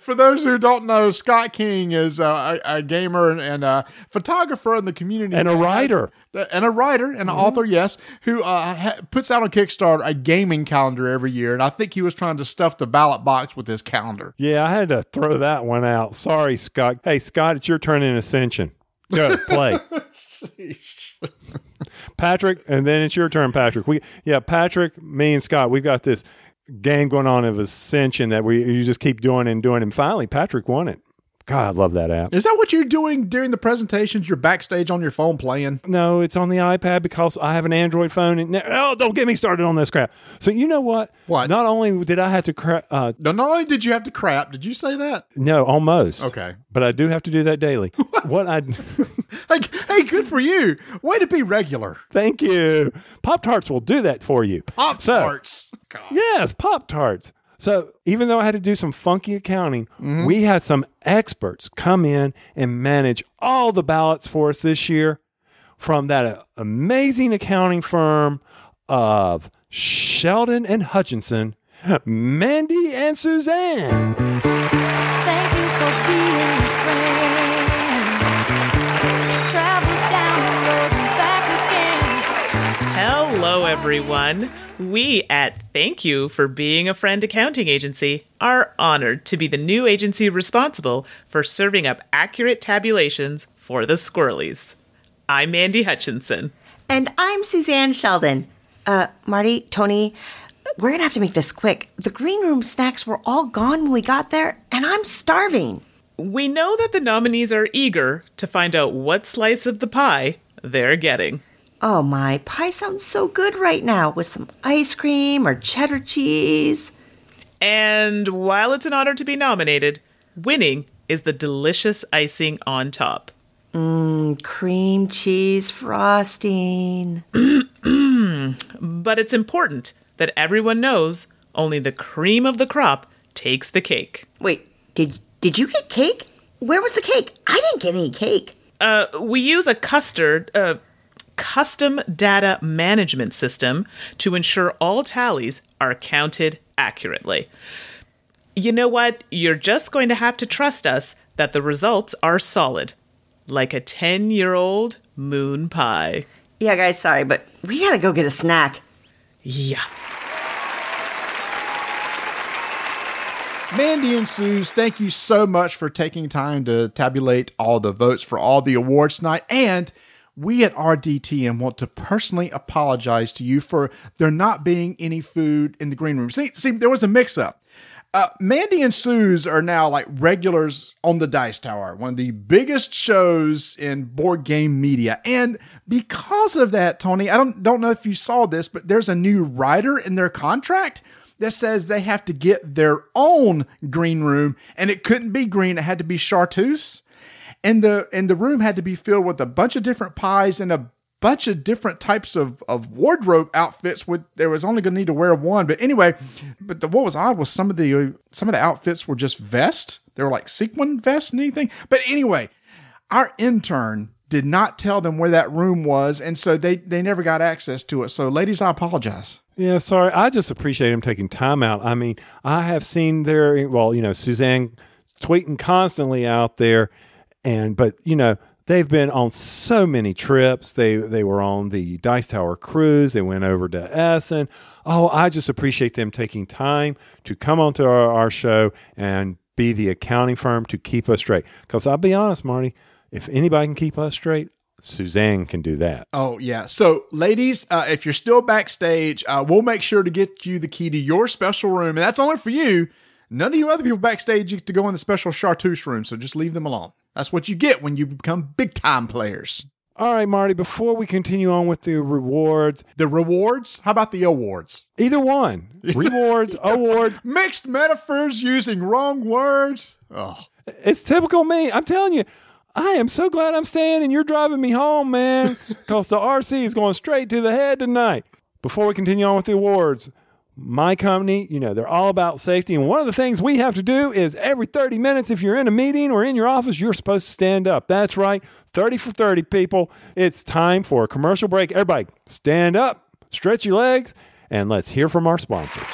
For those who don't know, Scott King is uh, a, a gamer and, and a photographer in the community, And a writer. And a writer and an author. Yes, who uh, ha- puts out on Kickstarter a gaming calendar every year, and I think he was trying to stuff the ballot box with his calendar. Yeah, I had to throw that one out. Sorry, Scott. Hey, Scott, it's your turn in Ascension. Go play. *laughs* Patrick, and then it's your turn, Patrick. We yeah, Patrick, me and Scott, we've got this game going on of Ascension that we you just keep doing and doing, and finally Patrick won it. God, I love that app. Is that what you're doing during the presentations? You're backstage on your phone playing? No, it's on the iPad because I have an Android phone. And oh, don't get me started on this crap. So you know what? What? Not only did I have to crap. uh, No, not only did you have to crap, did you say that? no, almost. Okay. But I do have to do that daily. *laughs* what I *laughs* Hey, hey, good for you. Way to be regular. Thank you. Pop Tarts will do that for you. Pop Tarts. Yes, Pop Tarts. So even though I had to do some funky accounting, Mm-hmm. we had some experts come in and manage all the ballots for us this year from that amazing accounting firm of Sheldon and Hutchinson, Mandy and Suzanne. Thank you for being Hello, everyone. We at Thank You for Being a Friend Accounting Agency are honored to be the new agency responsible for serving up accurate tabulations for the Squirrelies. I'm Mandy Hutchinson. And I'm Suzanne Sheldon. Uh, Marty, Tony, we're gonna have to make this quick. The green room snacks were all gone when we got there, and I'm starving. We know that the nominees are eager to find out what slice of the pie they're getting. Oh my, pie sounds so good right now with some ice cream or cheddar cheese. And while it's an honor to be nominated, winning is the delicious icing on top. Mmm, cream cheese frosting. *clears throat* But it's important that everyone knows only the cream of the crop takes the cake. Wait, did did you get cake? Where was the cake? I didn't get any cake. Uh, we use a custard, uh, custom data management system to ensure all tallies are counted accurately. You know what? You're just going to have to trust us that the results are solid, like a 10 year old moon pie. Yeah, guys, sorry, but we gotta go get a snack. Yeah. Mandy and Suze, thank you so much for taking time to tabulate all the votes for all the awards tonight. And we at RDTN want to personally apologize to you for there not being any food in the green room. See, see there was a mix up. Uh, Mandy and Suze are now like regulars on the Dice Tower, one of the biggest shows in board game media. And because of that, Tony, I don't don't know if you saw this, but there's a new rider in their contract that says they have to get their own green room, and it couldn't be green; it had to be chartreuse. And the and the room had to be filled with a bunch of different pies and a bunch of different types of, of wardrobe outfits with there was only going to need to wear one. But anyway but the, what was odd was some of the some of the outfits were just vest they were like sequin vest and anything. But anyway our intern did not tell them where that room was and so they they never got access to it. So ladies i apologize. Yeah, sorry. I just appreciate him taking time out. I mean, I have seen their well, you know, Suzanne tweeting constantly out there, and but you know, they've been on so many trips. They they were on the Dice Tower cruise. They went over to Essen. Oh, I just appreciate them taking time to come onto our, our show and be the accounting firm to keep us straight. Because I'll be honest, Marty, if anybody can keep us straight, Suzanne can do that. Oh, yeah. So, ladies, uh, if you're still backstage, uh, we'll make sure to get you the key to your special room. And that's only for you. None of you other people backstage get to go in the special chartreuse room. So just leave them alone. That's what you get when you become big time players. All right, Marty, before we continue on with the rewards, the rewards? How about the awards? Either one. *laughs* Rewards, *laughs* awards. Mixed metaphors using wrong words. Oh. It's typical me. I'm telling you, I am so glad I'm staying and you're driving me home, man, because the RC is going straight to the head tonight. Before we continue on with the awards, my company, you know, they're all about safety. And one of the things we have to do is every 30 minutes, if you're in a meeting or in your office, you're supposed to stand up. That's right. 30 for 30, people. It's time for a commercial break. Everybody, stand up, stretch your legs, and let's hear from our sponsors.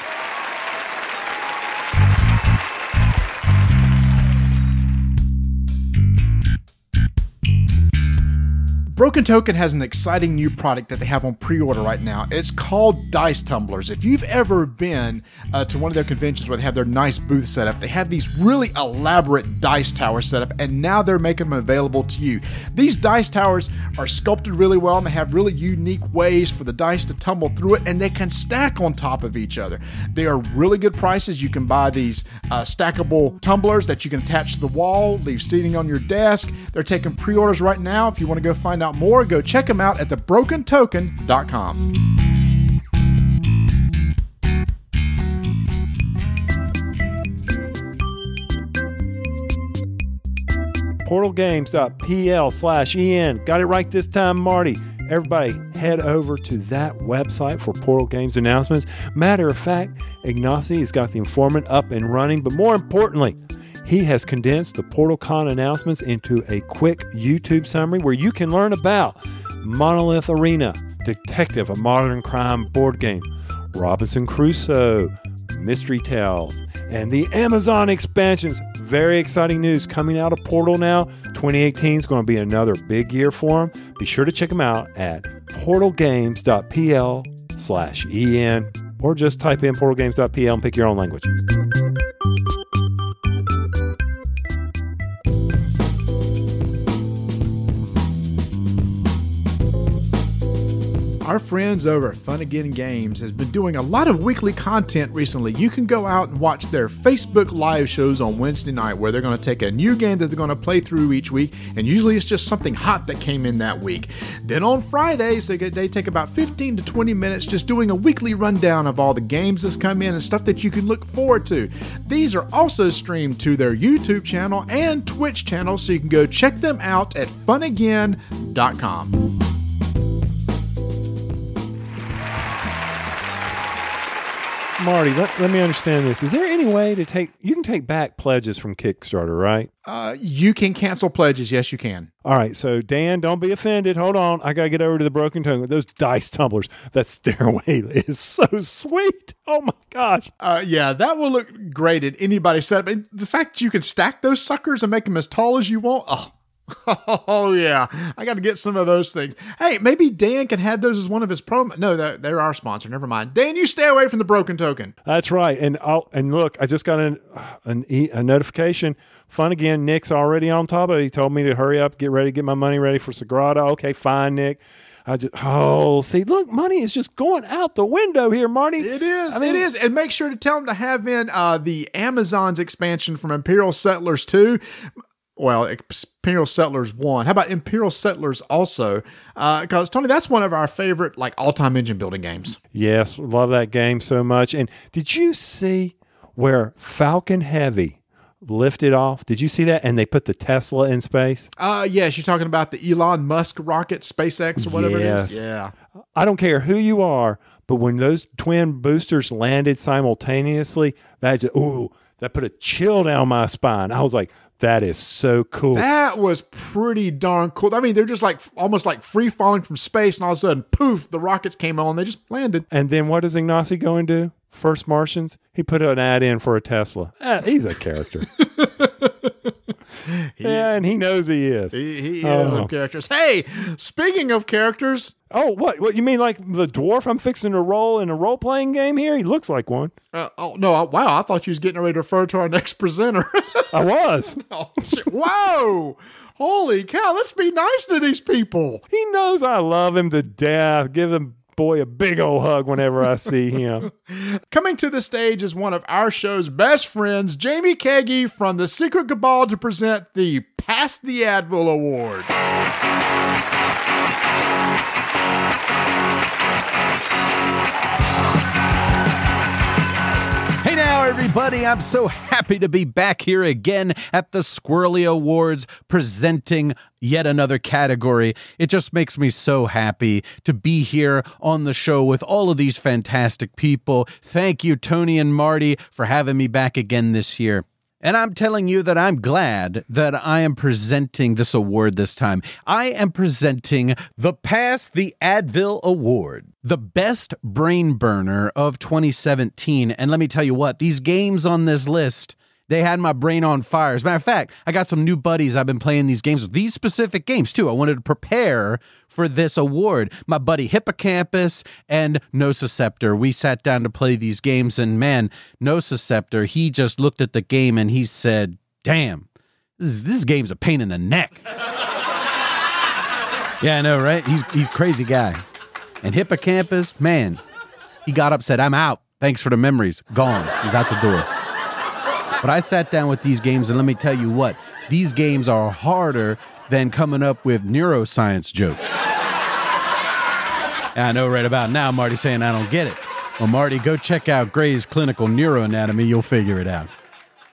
Broken Token has an exciting new product that they have on pre order right now. It's called Dice Tumblers. If you've ever been uh, to one of their conventions where they have their nice booth set up, they have these really elaborate dice towers set up, and now they're making them available to you. These dice towers are sculpted really well and they have really unique ways for the dice to tumble through it, and they can stack on top of each other. They are really good prices. You can buy these uh, stackable tumblers that you can attach to the wall, leave seating on your desk. They're taking pre orders right now. If you want to go find out more, go check them out at thebrokentoken.com. portalgames.pl slash en. Got it right this time, Marty. Everybody, head over to that website for Portal Games announcements. Matter of fact, Ignacy has got the informant up and running, but more importantly, he has condensed the PortalCon announcements into a quick YouTube summary where you can learn about Monolith Arena, Detective, a modern crime board game, Robinson Crusoe, Mystery Tales, and the Amazon expansions. Very exciting news coming out of Portal now. 2018 is going to be another big year for them. Be sure to check them out at portalgames.pl slash en or just type in portalgames.pl and pick your own language. Our friends over at Fun Again Games has been doing a lot of weekly content recently. You can go out and watch their Facebook live shows on Wednesday night where they're going to take a new game that they're going to play through each week, and usually it's just something hot that came in that week. Then on Fridays, they, get, they take about 15 to 20 minutes just doing a weekly rundown of all the games that's come in and stuff that you can look forward to. These are also streamed to their YouTube channel and Twitch channel, so you can go check them out at funagain.com. Marty, let, let me understand this. Is there any way to take, you can take back pledges from Kickstarter, right? Uh, you can cancel pledges. Yes, you can. All right, so Dan, don't be offended. Hold on, I gotta get over to the Broken Token. Those dice tumblers, that stairway *laughs* is so sweet. Oh my gosh. Uh, yeah, that will look great at anybody's setup. And the fact you can stack those suckers and make them as tall as you want. Oh, *laughs* Oh yeah, I got to get some of those things. Hey, maybe Dan can have those as one of his promo. No, they're, they're our sponsor. Never mind. Dan, you stay away from the broken token. That's right. And I'll, and look, I just got an, an e- a notification. Fun again. Nick's already on top of it. He told me to hurry up, get ready, get my money ready for Sagrada. Okay, fine, Nick. I just oh see look money is just going out the window here, Marty. It is. I mean- it is. And make sure to tell them to have in uh, the Amazon's expansion from Imperial Settlers 2. Well, Imperial Settlers 1. How about Imperial Settlers also? Because, Tony, that's one of our favorite, like, all time engine building games. Yes, love that game so much. And did you see where Falcon Heavy lifted off? Did you see that? And they put the Tesla in space. Uh, yes, you're talking about the Elon Musk rocket, SpaceX, or whatever it Yes. is. Yeah. I don't care who you are, but when those twin boosters landed simultaneously, that just ooh, that put a chill down my spine. I was like, that is so cool. That was pretty darn cool. I mean, they're just like almost like free falling from space, and all of a sudden, poof, the rockets came on. They just landed. and then what does Ignacy go and do? First Martians, he put an ad in for a Tesla. Ah, he's a character. *laughs* *laughs* yeah, and he knows he is. He, he is Oh. of characters. Hey, speaking of characters, Oh, what? What you mean, like the dwarf I'm fixing to roll in a role playing game here? He looks like one. uh, oh no, I- wow, I thought you was getting ready to refer to our next presenter. *laughs* I was. *laughs* oh, shit. Whoa. Holy cow, let's be nice to these people. He knows I love him to death. Give him boy a big old hug whenever I see him. *laughs* Coming to the stage is one of our show's best friends, Jamie Keagy from the Secret Cabal, to present the Pass the Advil Award. Everybody. I'm so happy to be back here again at the Squirrely Awards presenting yet another category. It just makes me so happy to be here on the show with all of these fantastic people. Thank you, Tony and Marty, for having me back again this year. And I'm telling you that I'm glad that I am presenting this award this time. I am presenting the Pass the Advil Award, the best brain burner of 2017. And let me tell you what, these games on this list They had my brain on fire. As a matter of fact, I got some new buddies I've been playing these games with. These specific games, too. I wanted to prepare for this award. My buddy Hippocampus and Nociceptor. We sat down to play these games, and man, Nociceptor, he just looked at the game and he said, Damn, this, is, this game's a pain in the neck. *laughs* yeah, I know, right? He's he's crazy guy. And Hippocampus, man, he got up, said, I'm out. Thanks for the memories. Gone. He's out the door. But I sat down with these games, and let me tell you what, these games are harder than coming up with neuroscience jokes. I know right about now, Marty's saying I don't get it. Well, Marty, go check out Gray's Clinical Neuroanatomy. You'll figure it out.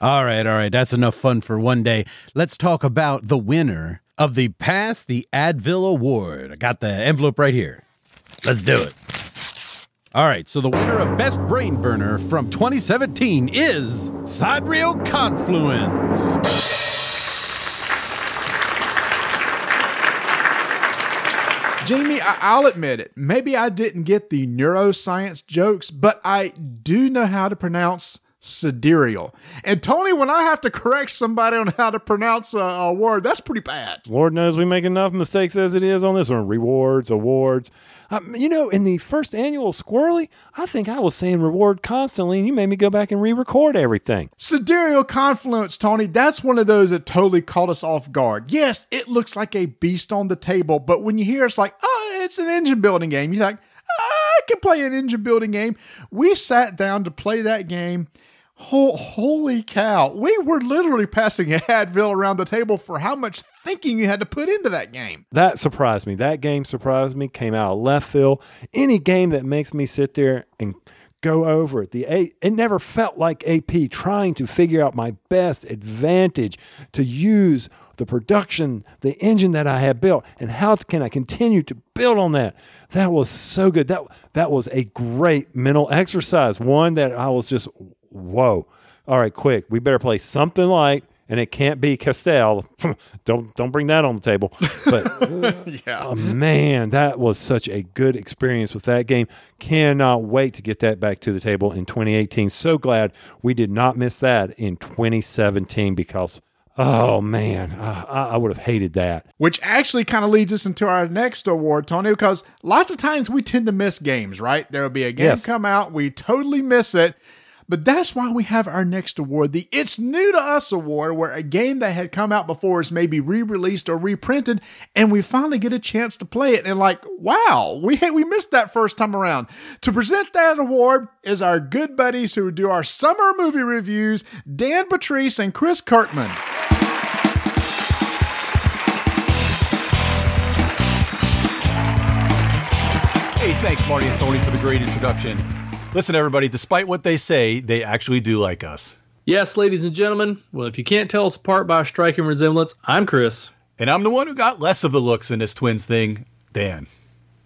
All right, all right. That's enough fun for one day. Let's talk about the winner of the Pass the Advil Award. I got the envelope right here. Let's do it. All right, so the winner of Best Brain Burner from 2017 is Sidereal Confluence. Jamie, I- I'll admit it. Maybe I didn't get the neuroscience jokes, but I do know how to pronounce sidereal. And Tony, when I have to correct somebody on how to pronounce a, a word, that's pretty bad. Lord knows we make enough mistakes as it is on this one. Rewards, awards. Um, you know, in the first annual Squirrely, I think I was saying reward constantly, and you made me go back and re-record everything. Sidereal Confluence, Tony, that's one of those that totally caught us off guard. Yes, it looks like a beast on the table, but when you hear it's like, oh, it's an engine building game, you're like, I can play an engine building game. We sat down to play that game. Ho- holy cow. We were literally passing *laughs* Advil around the table for how much thinking you had to put into that game. That surprised me. That game surprised me. Came out of left field. Any game that makes me sit there and go over it. The A, it never felt like AP trying to figure out my best advantage to use the production, the engine that I had built, and how can I continue to build on that. That was so good. That that was a great mental exercise. One that I was just whoa. All right, quick. We better play something light and it can't be Castell. *laughs* don't don't bring that on the table. But *laughs* yeah, oh, man, that was such a good experience with that game. Cannot wait to get that back to the table in 2018. So glad we did not miss that in 2017 because oh man, I, I would have hated that. Which actually kind of leads us into our next award, Tony, because lots of times we tend to miss games, right? There will be a game Yes. come out, we totally miss it. But that's why we have our next award, the It's New to Us award, where a game that had come out before is maybe re-released or reprinted, and we finally get a chance to play it. And like, wow, we we missed that first time around. To present that award is our good buddies who do our summer movie reviews, Dan Patriss and Chris Kirkman. Hey, thanks, Marty and Tony, for the great introduction. Listen, everybody, despite what they say, they actually do like us. Yes, ladies and gentlemen. Well, if you can't tell us apart by a striking resemblance, I'm Chris. And I'm the one who got less of the looks in this twins thing, Dan.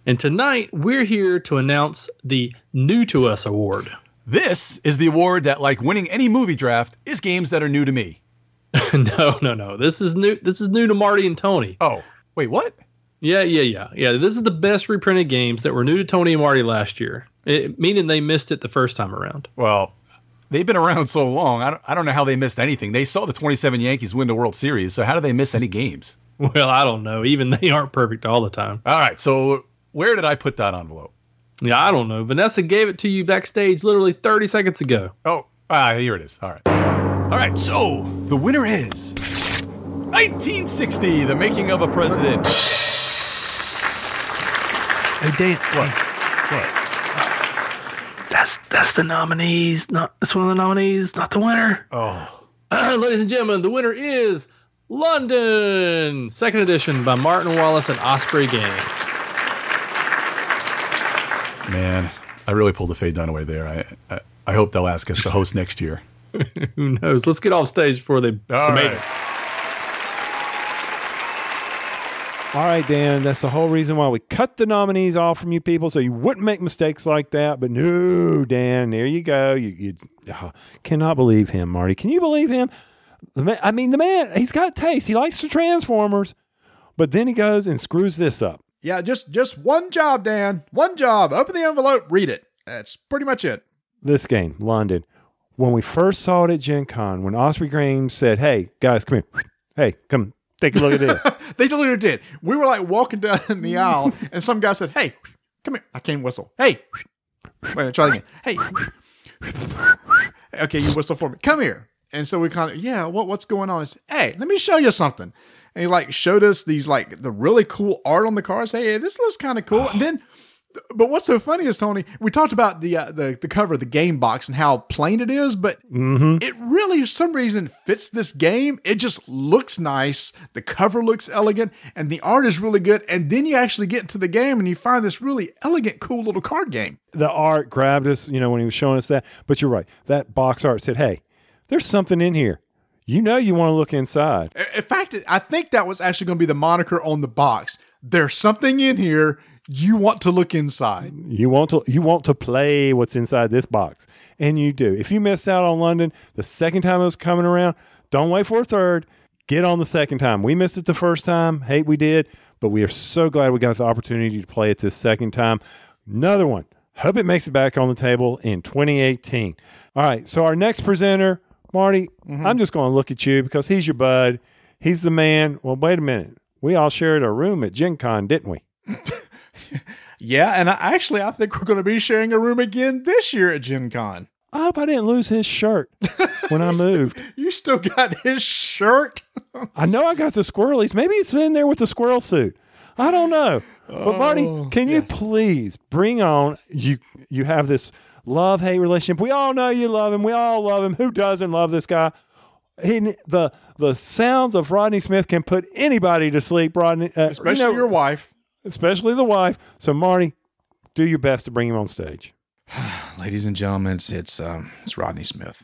And tonight, we're here to announce the New to Us Award. This is the award that, like winning any movie draft, is games that are new to me. *laughs* no, no, no. This is new. This is new to Marty and Tony. Oh, wait, what? Yeah, yeah, yeah, yeah. This is the best reprinted games that were new to Tony and Marty last year. It, meaning they missed it the first time around. Well, they've been around so long. I don't, I don't know how they missed anything. They saw the 27 Yankees win the World Series, so how do they miss any games? *laughs* Well, I don't know. Even they aren't perfect all the time. All right, so where did I put that envelope? Yeah, I don't know. Vanessa gave it to you backstage literally 30 seconds ago. Oh, ah, here it is. All right. All right, so the winner is 1960, The Making of a President. Hey, Dan. What? What? That's that's the nominees. Not that's one of the nominees, not the winner. Oh. Uh, ladies and gentlemen, the winner is London, second edition by Martin Wallace and Osprey Games. Man, I really pulled the Faye Dunaway there. I, I I hope they'll ask us to host next year. *laughs* Who knows? Let's get off stage before they All tomato. right. All right, Dan, that's the whole reason why we cut the nominees off from you people so you wouldn't make mistakes like that. But no, Dan, there you go. You, you oh, *sighs* cannot believe him, Marty. Can you believe him? The man, I mean, the man, he's got a taste. He likes the Transformers, but then he goes and screws this up. Yeah, just just one job, Dan. One job. Open the envelope, read it. That's pretty much it. This game, London. when we first saw it at Gen Con, when Osprey Games said, "Hey guys, come here. Hey, come take a look at this." *laughs* they literally did. We were like walking down in *laughs* the aisle, and some guy said, "Hey, come here." I can't whistle. Hey, wait, try again. Hey, *laughs* okay, you whistle for me. Come here. And so we kind of, yeah, what what's going on? It's, hey, let me show you something. And he like showed us these like the really cool art on the cars. Hey, this looks kind of cool. And then, but what's so funny is Tony, we talked about the uh, the the cover of the game box and how plain it is, but Mhm. it really, for some reason, fits this game. It just looks nice. The cover looks elegant, and the art is really good. And then you actually get into the game and you find this really elegant, cool little card game. the art grabbed us, you know, when he was showing us that. But you're right. That box art said, "Hey, there's something in here. You know, you want to look inside." In fact, I think that was actually going to be the moniker on the box. There's something in here. You want to look inside. You want to you want to play what's inside this box, and you do. If you missed out on London the second time it was coming around, don't wait for a third. Get on the second time. We missed it the first time. Hate we did, but we are so glad we got the opportunity to play it this second time. Another one. Hope it makes it back on the table in 2018. All right. So our next presenter, Marty, mm-hmm. I'm just going to look at you because he's your bud. He's the man. Well, wait a minute. We all shared a room at Gen Con, didn't we? *laughs* *laughs* Yeah, and I, actually, I think we're going to be sharing a room again this year at Gen Con. I hope I didn't lose his shirt *laughs* when I moved. You still got his shirt? *laughs* I know I got the squirrelies. Maybe it's in there with the squirrel suit. I don't know. But Marty, Oh, can you please bring on you you have this love hate relationship. We all know you love him. We all love him. Who doesn't love this guy? He, the the sounds of Rodney Smith can put anybody to sleep, Rodney. Uh, Especially your wife. Especially the wife. So Marty, do your best to bring him on stage. *sighs* Ladies and gentlemen, it's it's, um, it's Rodney Smith.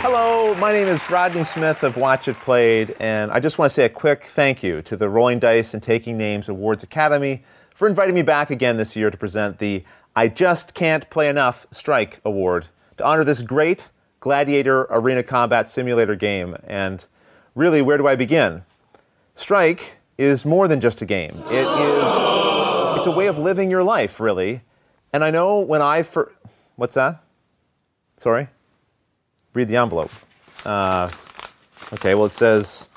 Hello, my name is Rodney Smith of Watch It Played, and I just want to say a quick thank you to the Rolling Dice and Taking Names Awards Academy for inviting me back again this year to present the I Just Can't Play Enough Strike Award to honor this great gladiator arena combat simulator game. And really, where do I begin? Strike is more than just a game. It is it's a way of living your life, really. And I know when I for what's that? Sorry? Read the envelope. Uh, okay, well it says.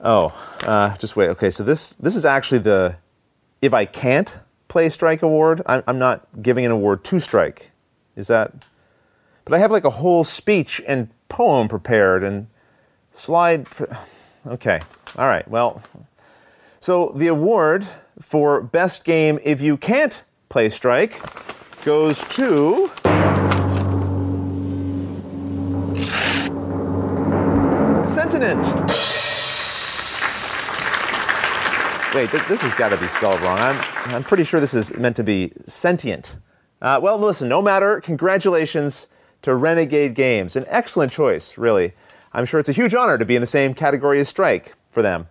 Oh, uh, just wait. Okay, so this this is actually the if I can't play Strike award. I'm, I'm not giving an award to Strike. Is that? But I have like a whole speech and poem prepared and slide. Pre- okay, all right. Well, so the award for best game if you can't play Strike goes to. Sentinent. Wait, th- this has got to be spelled wrong. I'm, I'm pretty sure this is meant to be sentient. Uh, well, listen, no matter. Congratulations to Renegade Games. An excellent choice, really. I'm sure it's a huge honor to be in the same category as Strike for them.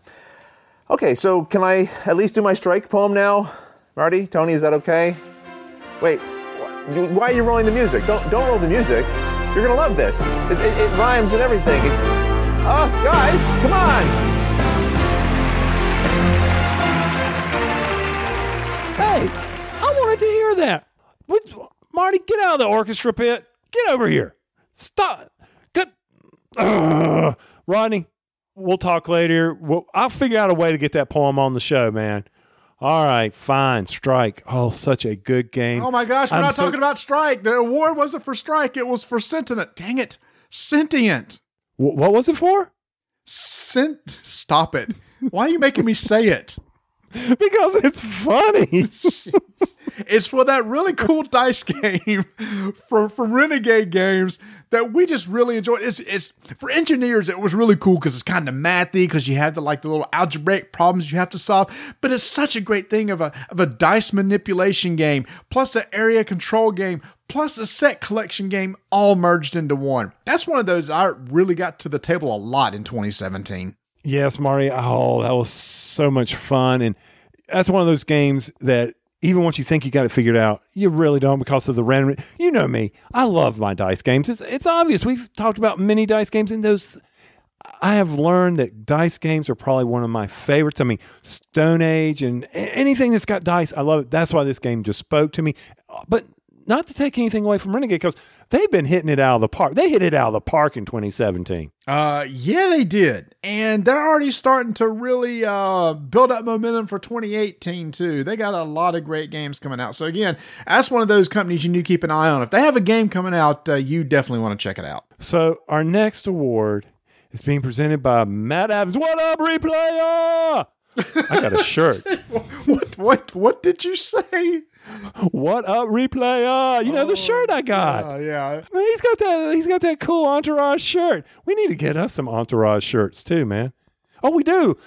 Okay, so can I at least do my Strike poem now? Marty, Tony, is that okay? Wait, why are you rolling the music? Don't, don't roll the music. You're gonna love this. It, it, it rhymes and everything. It- oh, guys, come on! Hey, I wanted to hear that. Marty, get out of the orchestra pit. Get over here. Stop. Ugh. *clears throat* Rodney, we'll talk later. We'll, I'll figure out a way to get that poem on the show, man. All right, fine. Strike. Oh, such a good game. Oh my gosh, we're I'm not so- talking about Strike. The award wasn't for Strike, it was for Sentient. Dang it. Sentient. Wh- What was it for? Sent. Stop it. Why are you making me say it? *laughs* because it's funny. *laughs* *laughs* it's for that really cool *laughs* dice game from from Renegade Games that we just really enjoyed. It's it's for engineers. It was really cool because it's kind of mathy because you have the like the little algebraic problems you have to solve. But it's such a great thing of a of a dice manipulation game plus an area control game plus a set collection game all merged into one. That's one of those I really got to the table a lot in 2017. Yes, Marty. Oh, that was so much fun. And that's one of those games that even once you think you got it figured out, you really don't because of the random. You know me. I love my dice games. It's, it's obvious. We've talked about many dice games, and those I have learned that dice games are probably one of my favorites. I mean, Stone Age and anything that's got dice, I love it. That's why this game just spoke to me. But not to take anything away from Renegade, because they've been hitting it out of the park. They hit it out of the park in 2017. Uh, yeah, they did, and they're already starting to really uh build up momentum for 2018 too. They got a lot of great games coming out. So again, that's one of those companies you need to keep an eye on. If they have a game coming out, uh, you definitely want to check it out. So our next award is being presented by Matt Adams. What up, replayer? I got a shirt. *laughs* what what what did you say? What up, replay? replayer? You know the shirt I got. Oh yeah. Man, he's got that. He's got that cool entourage shirt. We need to get us some entourage shirts too, man. Oh, we do.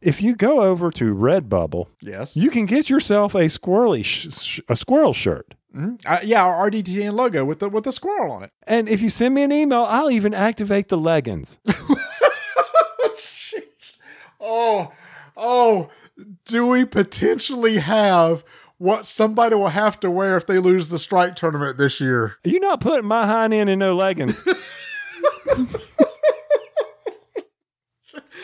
If you go over to Redbubble, Yes. you can get yourself a squirrely sh- sh- a squirrel shirt. Mhm. Uh, yeah, our RDTN logo with the with the squirrel on it. And if you send me an email, I'll even activate the leggings. *laughs* Oh, oh, do we potentially have what somebody will have to wear if they lose the strike tournament this year? You're not putting my hind end in no leggings. *laughs*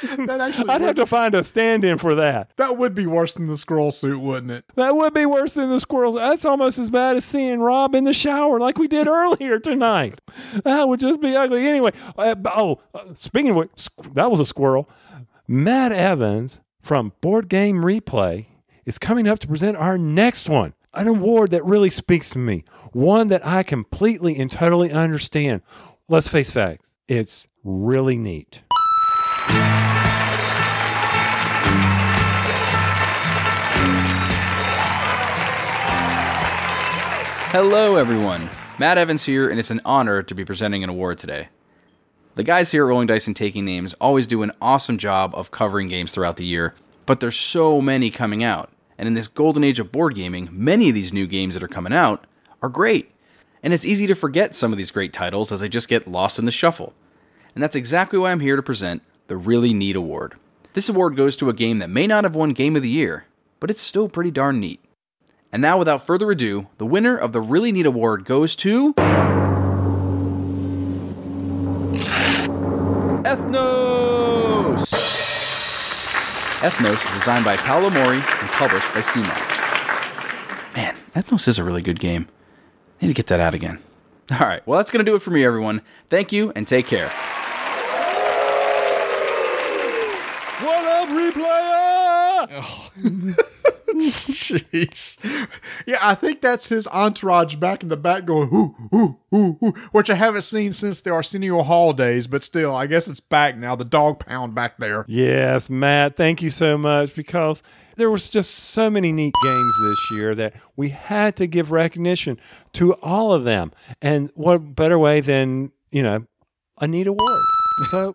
That actually I'd have to find a stand-in for that. That would be worse than the squirrel suit, wouldn't it? That would be worse than the squirrels. That's almost as bad as seeing Rob in the shower like we did *laughs* earlier tonight. That would just be ugly. Anyway, uh, oh, uh, speaking of which, that was a squirrel. Matt Evans from Board Game Replay is coming up to present our next one. An award that really speaks to me, one that I completely and totally understand. Let's face facts, it's really neat. Hello, everyone. Matt Evans here, and it's an honor to be presenting an award today. The guys here at Rolling Dice and Taking Names always do an awesome job of covering games throughout the year, but there's so many coming out. And in this golden age of board gaming, many of these new games that are coming out are great. And it's easy to forget some of these great titles as they just get lost in the shuffle. And that's exactly why I'm here to present the Really Neat Award. This award goes to a game that may not have won Game of the Year, but it's still pretty darn neat. And now, without further ado, the winner of the Really Neat Award goes to. Ethnos! Ethnos is designed by Paolo Mori and published by CMON. Man, Ethnos is a really good game. I need to get that out again. Alright, well, that's going to do it for me, everyone. Thank you and take care. What up, replayer? *laughs* Yeah, I think that's his entourage back in the back going, which I haven't seen since the Arsenio Hall days, but still, I guess it's back now. The dog pound back there. Yes, Matt, thank you so much because there was just so many neat games this year that we had to give recognition to all of them. And what better way than, you know, a neat award. So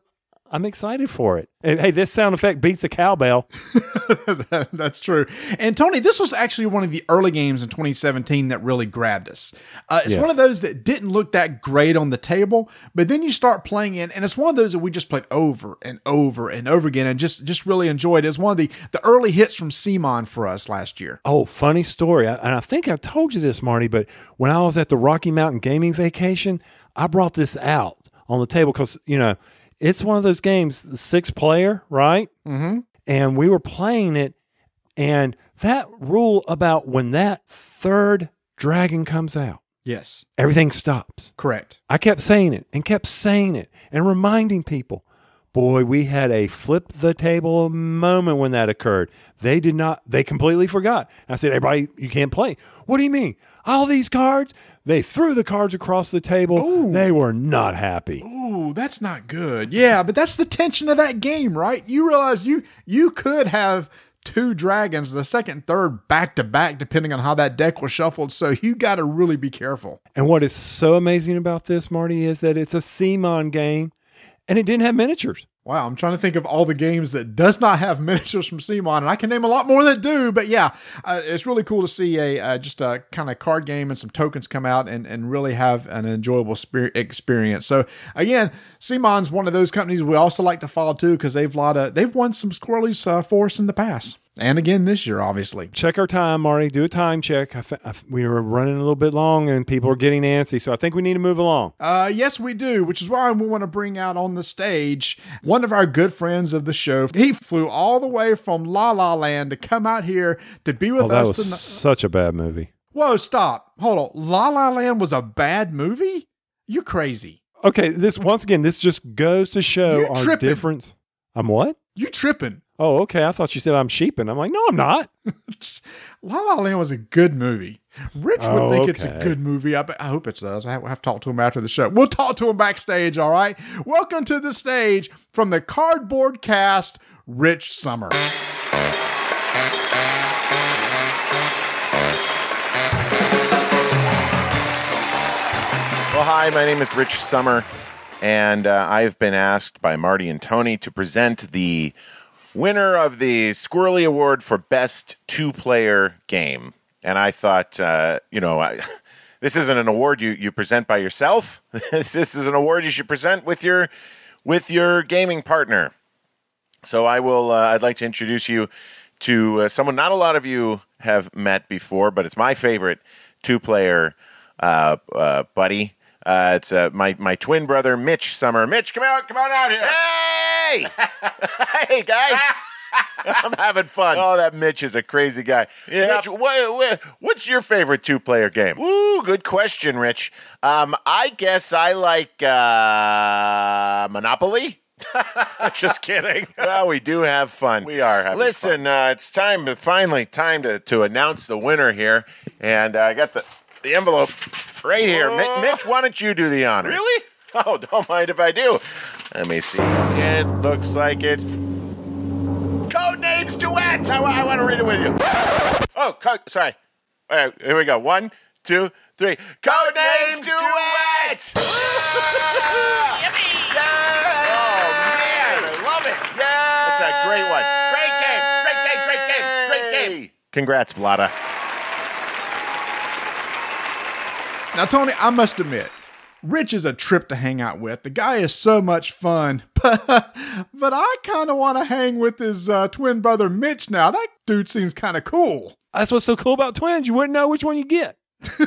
I'm excited for it. And, hey, this sound effect beats a cowbell. *laughs* That- That's true. And Tony, this was actually one of the early games in 2017 that really grabbed us. Uh, it's Yes. one of those that didn't look that great on the table, but then you start playing it, and it's one of those that we just played over and over and over again, and just just really enjoyed. It's one of the the early hits from CMON for us last year. Oh, funny story. I, and I think I told you this, Marty, but when I was at the Rocky Mountain Gaming Vacation, I brought this out on the table because, you know, it's one of those games, the six player, right? Mm-hmm. And we were playing it, and that rule about when that third dragon comes out, Yes, everything stops. correct. I kept saying it and kept saying it and reminding people. Boy, we had a flip the table moment when that occurred. They did not, they completely forgot. I said, everybody, you can't play. What do you mean? All these cards? They threw the cards across the table. They were not happy. Ooh, that's not good. Yeah, but that's the tension of that game, right? You realize you you could have two dragons, the second and third back to back, depending on how that deck was shuffled. So you got to really be careful. And what is so amazing about this, Marty, is that it's a CMON game and it didn't have miniatures. Wow, I'm trying to think of all the games that does not have *laughs* miniatures from CMON, and I can name a lot more that do. But yeah, uh, it's really cool to see a uh, just a kind of card game and some tokens come out and, and really have an enjoyable experience. So again, CMON's one of those companies we also like to follow too because they've lot of they've won some squirrelies uh, for us in the past and again this year, obviously. Check our time, Marty. Do a time check. I th- I th- we were running a little bit long and people are getting antsy. So I think we need to move along. Uh, yes, we do, which is why we want to bring out on the stage one of our good friends of the show. He flew all the way from La La Land to come out here to be with Oh, that us was tonight. such a bad movie. Whoa, stop. Hold on. La La Land was a bad movie? You're crazy. Okay, this once again, this just goes to show You our tripping. difference. I'm what? You tripping. Oh, okay. I thought you said I'm sheeping. I'm like, no, I'm not. *laughs* La La Land was a good movie. Rich would Oh, think it's a good movie. I, bet- I hope it does. I have, I have to talk to him after the show. We'll talk to him backstage, all right? Welcome to the stage from the Cardboard Cast, Rich Summer. Well, hi, my name is Rich Summer, and uh, I've been asked by Marty and Tony to present the winner of the Squirrely Award for Best Two Player Game. And I thought, uh, you know, I, *laughs* this isn't an award you, you present by yourself. *laughs* this is an award you should present with your with your gaming partner. So I will. Uh, I'd like to introduce you to uh, someone not a lot of you have met before, but it's my favorite two-player uh, uh, buddy. Uh, it's uh, my my twin brother, Mitch Summer. Mitch, come out, come on out here. Hey, *laughs* hey guys. *laughs* I'm having fun. Oh, that Mitch is a crazy guy. Mitch, what, what, what's your favorite two-player game? Ooh, good question, Rich. Um, I guess I like uh, Monopoly. *laughs* Just kidding. well, we do have fun. We are having Listen, uh, it's time to finally time to, to announce the winner here, and uh, I got the the envelope right here. Mi- oh. Mitch, why don't you do the honors? Really? *laughs* Oh, don't mind if I do. Let me see. It looks like it's code names duets. I, I want to read it with you. Oh, co- sorry. All right, here we go. One, two, three. Codenames Duet. *laughs* Oh man, I love it. Yeah. That's a great one. Great game. Great game. Great game. Great game. Congrats, Vlaada. Now, Tony, I must admit, Rich is a trip to hang out with. The guy is so much fun, but *laughs* but I kind of want to hang with his uh, twin brother Mitch now. That dude seems kind of cool. That's what's so cool about twins. You wouldn't know which one you get. *laughs*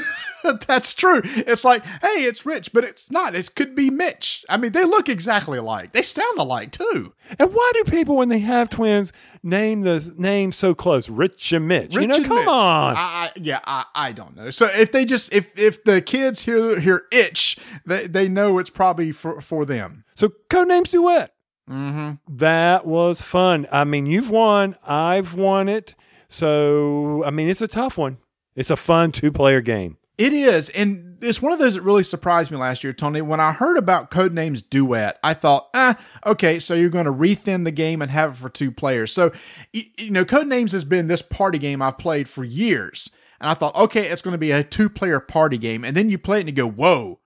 *laughs* That's true. It's like, hey, it's Rich, but it's not. It could be Mitch. I mean, they look exactly alike. They sound alike too. And why do people, when they have twins, name the name so close, Rich and Mitch? you know, come Mitch. on. I, I, yeah, I, I don't know. So if they just if if the kids hear hear itch, they they know it's probably for for them. So codenames duet. Mm-hmm. That was fun. I mean, you've won. I've won it. So I mean, it's a tough one. It's a fun two-player game. It is, and it's one of those that really surprised me last year, Tony. When I heard about Codenames Duet, I thought, ah, okay, so you're going to rethin the game and have it for two players. So, you know, Codenames has been this party game I've played for years, and I thought, okay, it's going to be a two-player party game, and then you play it and you go, whoa,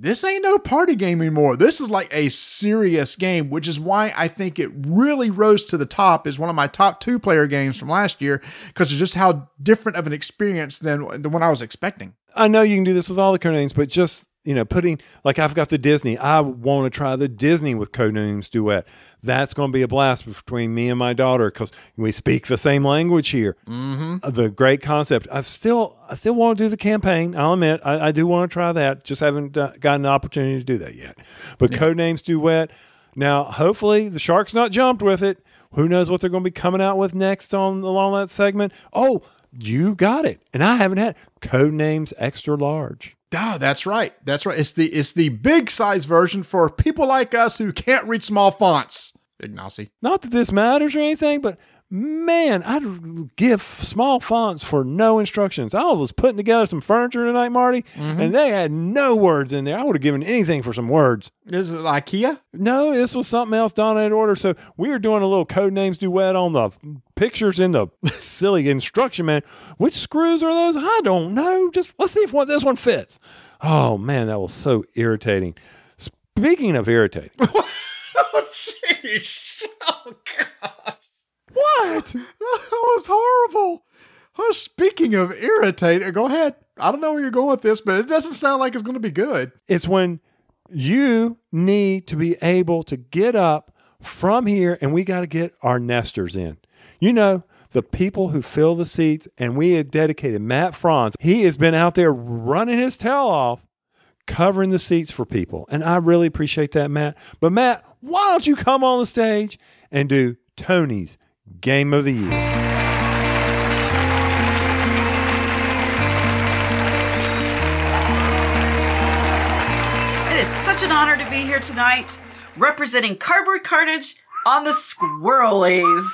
this ain't no party game anymore. This is like a serious game, which is why I think it really rose to the top as one of my top two player games from last year because of just how different of an experience than the one I was expecting. I know you can do this with all the codenames, but just you know, putting like I've got the Disney. I want to try the Disney with codenames duet. That's going to be a blast between me and my daughter because we speak the same language here. Mm-hmm. The great concept. I still, I still want to do the campaign. I'll admit, I, I do want to try that. Just haven't uh, gotten the opportunity to do that yet. But codenames duet. Now, hopefully, the shark's not jumped with it. Who knows what they're going to be coming out with next on along that segment? Oh, you got it, and I haven't had codenames extra large. Oh, that's right. That's right. It's the it's the big size version for people like us who can't read small fonts. Ignacy. Not that this matters or anything, but man, I'd give small fonts for no instructions. I was putting together some furniture tonight, Marty, Mhm. and they had no words in there. I would have given anything for some words. This Is it IKEA? No, this was something else Donna had ordered. So we were doing a little Codenames Duet on the pictures in the *laughs* silly instruction man. Which screws are those? I don't know. Just let's see if one this one fits. Oh man, that was so irritating. Speaking of irritating, *laughs* Oh, jeez. Oh, God. What? *laughs* That was horrible. Oh, speaking of irritating, go ahead. I don't know where you're going with this, but it doesn't sound like it's going to be good. it's when you need to be able to get up from here and we got to get our nesters in. You know, the people who fill the seats, and we have dedicated Matt Franz. He has been out there running his tail off, covering the seats for people. And I really appreciate that, Matt. But, Matt, why don't you come on the stage and do Tony's Game of the Year? It is such an honor to be here tonight representing Cardboard Carnage on the Squirrelies.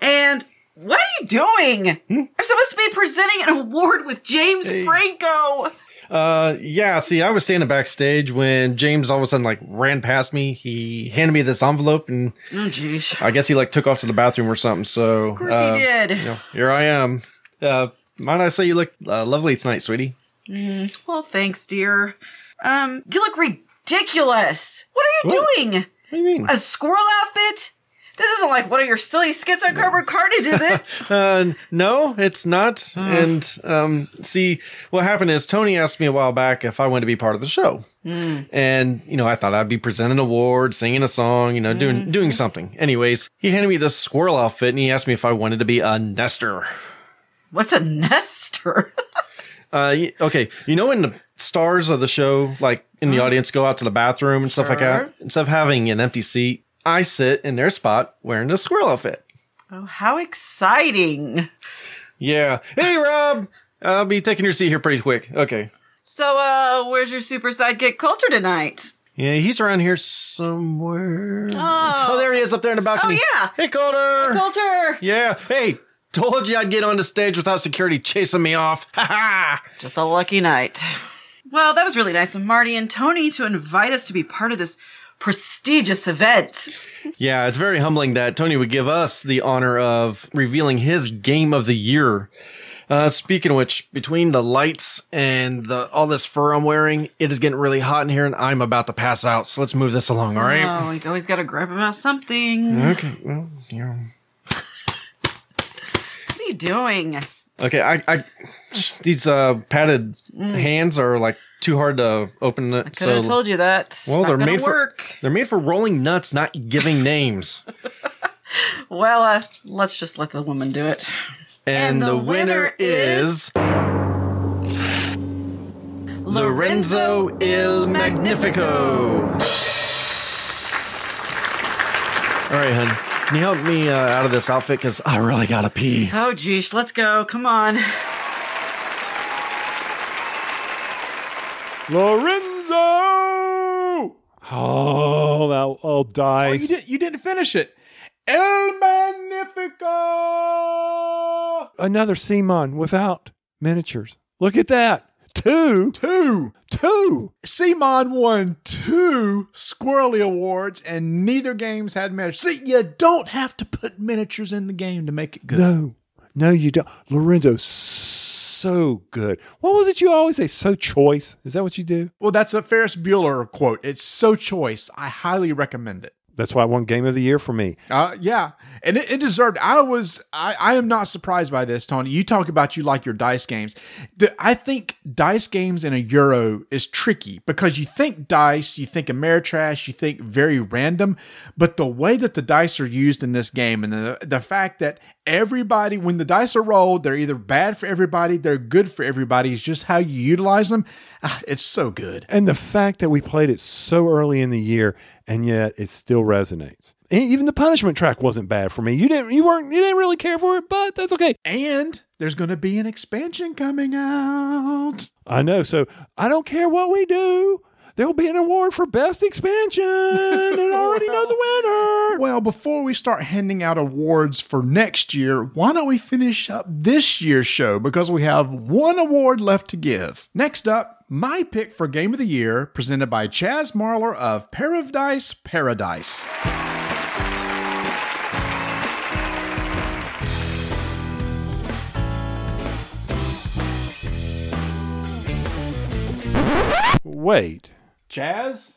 And what are you doing? Hmm? I'm supposed to be presenting an award with James Franco. Uh, yeah. See, I was standing backstage when James all of a sudden like ran past me. He handed me this envelope, and Oh, jeez. I guess he like took off to the bathroom or something. So, of course he did. You know, here I am. Uh, might I say you look uh, lovely tonight, sweetie? Mm, well, thanks, dear. Um, you look ridiculous. What are you doing? What do you mean? A squirrel outfit? This isn't like one of your silly skits on Cardboard Carnage, is it? *laughs* Uh, no, it's not. And um, see, what happened is Tony asked me a while back if I wanted to be part of the show. Mm. And you know, I thought I'd be presenting an award, singing a song, you know, doing Mhm. doing something. Anyways, he handed me this squirrel outfit, and he asked me if I wanted to be a nester. What's a nester? *laughs* Uh, okay, you know when the stars of the show, like in the Mhm. audience, go out to the bathroom and stuff like that. Instead of having an empty seat, I sit in their spot wearing the squirrel outfit. oh, how exciting. Yeah. Hey, Rob. I'll be taking your seat here pretty quick. Okay. So, uh, where's your super sidekick Coulter tonight? Yeah, he's around here somewhere. Oh. there he is up there in the balcony. Oh, yeah. Hey, Coulter. Coulter. Yeah. Hey, told you I'd get on the stage without security chasing me off. *laughs* Ha ha. Just a lucky night. Well, that was really nice of Marty and Tony to invite us to be part of this prestigious event. Yeah, it's very humbling that Tony would give us the honor of revealing his game of the year. Uh, speaking of which, between the lights and the all this fur I'm wearing, it is getting really hot in here, and I'm about to pass out. So let's move this along. All right. Oh, we always got to grab about something. Okay. Well, yeah. What are you doing? Okay. I, I these uh padded Mm. hands are like too hard to open. It, Could have so told you that. well, Not they're made work. for they're made for rolling nuts, not giving *laughs* names. Well, uh, let's just let the woman do it. And, the, winner, is Lorenzo Il Magnifico. All right, hun. Can you help me uh, out of this outfit? Because I really gotta pee. Oh, geesh, let's go. Come on. Lorenzo! Oh, that old dice. Oh, you, did, you didn't finish it. El Magnifico! Another CMON without miniatures. Look at that. Two. Two. Two. CMON won two Squirrely Awards, and neither games had miniatures. See, you don't have to put miniatures in the game to make it good. No, no, you don't. Lorenzo, so good. What was it you always say? So choice. Is that what you do? Well, that's a Ferris Bueller quote. It's so choice. I highly recommend it. That's why it won Game of the Year for me. Uh, yeah, and it, it deserved. I was. I, I am not surprised by this, Tony. You talk about you like your dice games. The, I think dice games in a Euro is tricky because you think dice, you think Ameritrash, you think very random, but the way that the dice are used in this game, and the the fact that everybody, when the dice are rolled, they're either bad for everybody, they're good for everybody. it's just how you utilize them. Ah, it's so good. And the fact that we played it so early in the year and yet it still resonates. And even the punishment track wasn't bad for me. You didn't you weren't you didn't really care for it, but that's okay. And there's going to be an expansion coming out. I know. So I don't care what we do. There'll be an award for best expansion, and I already know the winner. *laughs* Well, before we start handing out awards for next year, why don't we finish up this year's show because we have one award left to give. Next up, my pick for Game of the Year, presented by Chaz Marler of Paradise Paradise. Wait, Chaz?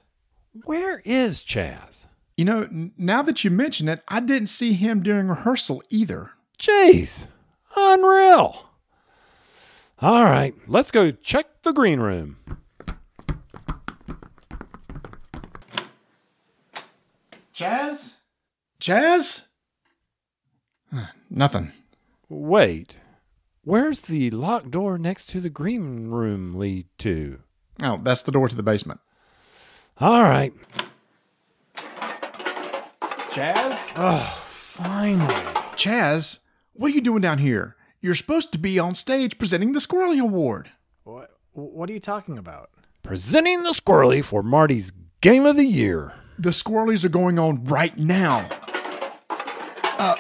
where is Chaz? You know, now that you mention it, I didn't see him during rehearsal either. Jeez, unreal. All right, let's go check the green room. Chaz? Chaz? Nothing. Wait, where's the locked door next to the green room lead to? Oh, that's the door to the basement. All right. Chaz? Oh, finally. Chaz, what are you doing down here? You're supposed to be on stage presenting the Squirrely Award. What, what are you talking about? Presenting the Squirrely for Marty's Game of the Year. The Squirrelies are going on right now. Uh,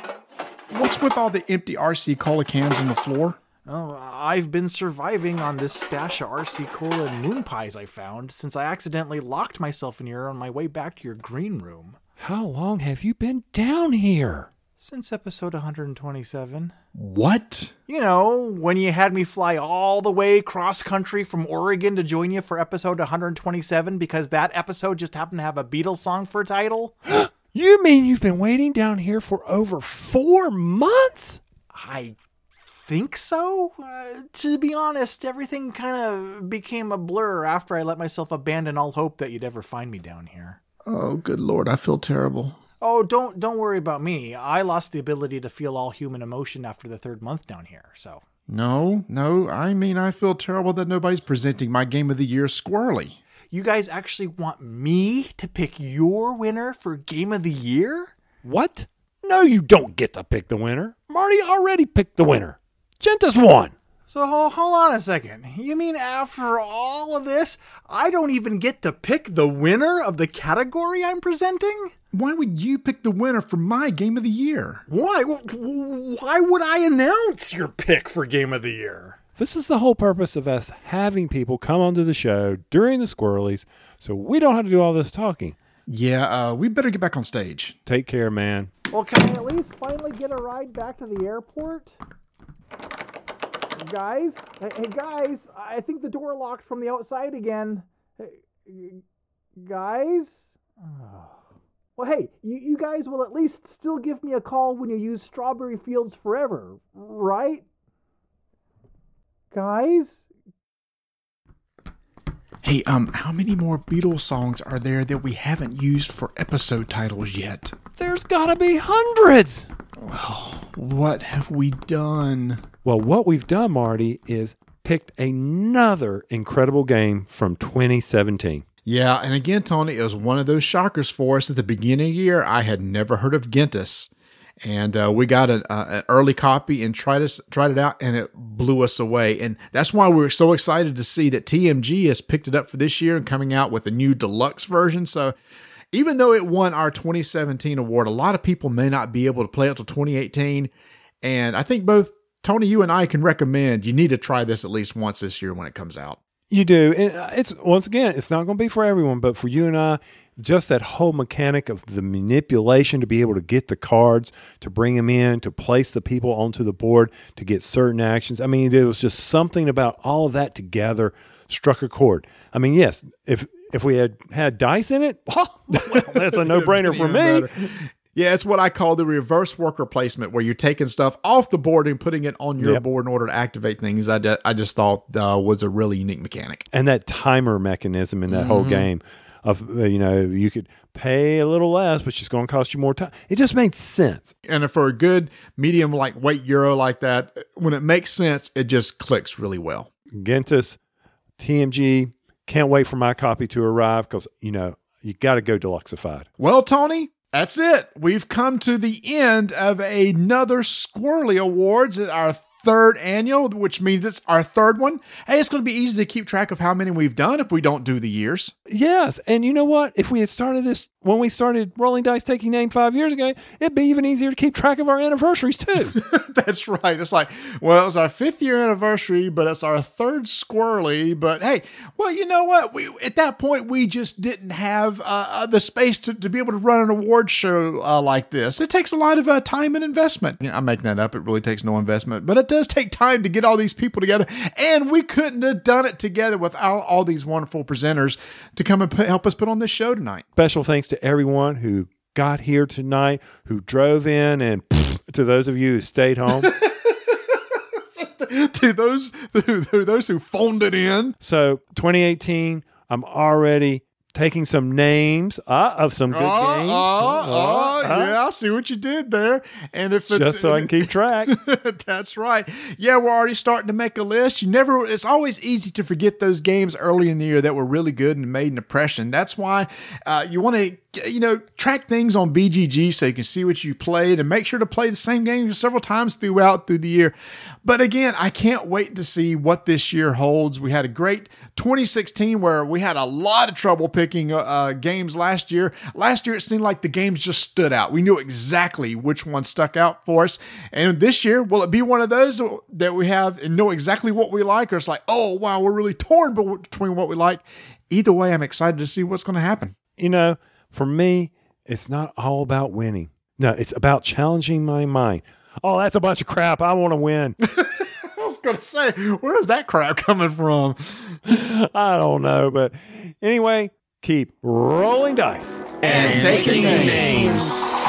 what's with all the empty RC cola cans on the floor? Oh, I've been surviving on this stash of RC Cola and moon pies I found since I accidentally locked myself in here on my way back to your green room. How long have you been down here? Since episode 127. What? You know, when you had me fly all the way cross country from Oregon to join you for episode 127 because that episode just happened to have a Beatles song for a title? *gasps* You mean you've been waiting down here for over four months? I think so. Uh, to be honest, everything kind of became a blur after I let myself abandon all hope that you'd ever find me down here. Oh, good lord, I feel terrible. Oh, don't don't worry about me. I lost the ability to feel all human emotion after the third month down here. So No, no, I mean, I feel terrible that nobody's presenting my Game of the Year Squirrely. you guys actually want me to pick your winner for game of the year? What? No, you don't get to pick the winner. Marty already picked the winner. Gentes won. So hold, hold on a second. You mean after all of this, I don't even get to pick the winner of the category I'm presenting? Why would you pick the winner for my Game of the Year? Why? Why would I announce your pick for game of the year? This is the whole purpose of us having people come onto the show during the Squirrelies so we don't have to do all this talking. Yeah, uh, we better get back on stage. Take care, man. Well, can I at least finally get a ride back to the airport? Guys? Hey, hey, guys, I think the door locked from the outside again. Hey, guys? Oh. *sighs* Well, hey, you, you guys will at least still give me a call when you use Strawberry Fields Forever, right? Guys? Hey, um, how many more Beatles songs are there that we haven't used for episode titles yet? There's gotta be hundreds. Well, what have we done? Well, what we've done, Marty, is picked another incredible game from 2017. Yeah, and again, Tony, it was one of those shockers for us at the beginning of the year. I had never heard of Gentes, and uh, we got an, uh, an early copy and tried it tried it out, and it blew us away. And that's why we are so excited to see that TMG has picked it up for this year and coming out with a new deluxe version. So. Even though it won our 2017 award, a lot of people may not be able to play it till 2018. And I think both Tony, you and I can recommend you need to try this at least once this year when it comes out. You do. And uh, it's once again, it's not going to be for everyone, but for you and I, just that whole mechanic of the manipulation to be able to get the cards, to bring them in, to place the people onto the board, to get certain actions. I mean, there was just something about all of that together struck a chord. I mean, yes, if if we had had dice in it, *laughs* well, that's a no brainer for me. better. Yeah, it's what I call the reverse worker placement, where you're taking stuff off the board and putting it on your Yep. board in order to activate things. I, I just thought uh, was a really unique mechanic. and that timer mechanism in that whole Mhm. game of uh, you know you could pay a little less but it's going to cost you more time it just made sense And for a good medium like weight euro like that, when it makes sense, it just clicks really well. Gentes tmg can't wait for my copy to arrive because you know you got to go deluxeified Well, Tony, that's it. We've come to the end of another Squirrely Awards, our third annual, which means it's our third one. Hey, it's going to be easy to keep track of how many we've done if we don't do the years. yes and you know what if we had started this when we started rolling dice taking name five years ago it'd be even easier to keep track of our anniversaries too *laughs* That's right. It's like, well, it was our fifth year anniversary, but it's our third squirrely. But hey, well, you know what? We at that point we just didn't have uh, uh, the space to, to be able to run an award show uh, like this. It takes a lot of uh, time and investment. Yeah, I'm making that up. It really takes no investment, but it does take time to get all these people together. And we couldn't have done it together without all these wonderful presenters to come and put, help us put on this show tonight. special thanks to everyone who got here tonight who drove in and to those of you who stayed home *laughs* to those to those who phoned it in. So 2018, I'm already taking some names uh, of some good Oh, games. oh, oh, yeah, I see what you did there. And if it's Just so I can keep track. *laughs* That's right. Yeah, we're already starting to make a list. You never it's always easy to forget those games early in the year that were really good and made an impression. That's why uh, you want to you know track things on BGG so you can see what you played and make sure to play the same game several times throughout through the year. But again, I can't wait to see what this year holds. We had a great 2016 where we had a lot of trouble picking uh, uh, games last year. Last year, it seemed like the games just stood out. We knew exactly which one stuck out for us. And this year, will it be one of those that we have and know exactly what we like, or it's like, oh wow, we're really torn between what we like? Either way, I'm excited to see what's going to happen. You know, for me, it's not all about winning. No, it's about challenging my mind. Oh, that's a bunch of crap. I want to win. *laughs* I was going to say, where is that crap coming from? *laughs* I don't know, but anyway, keep rolling dice And taking names. And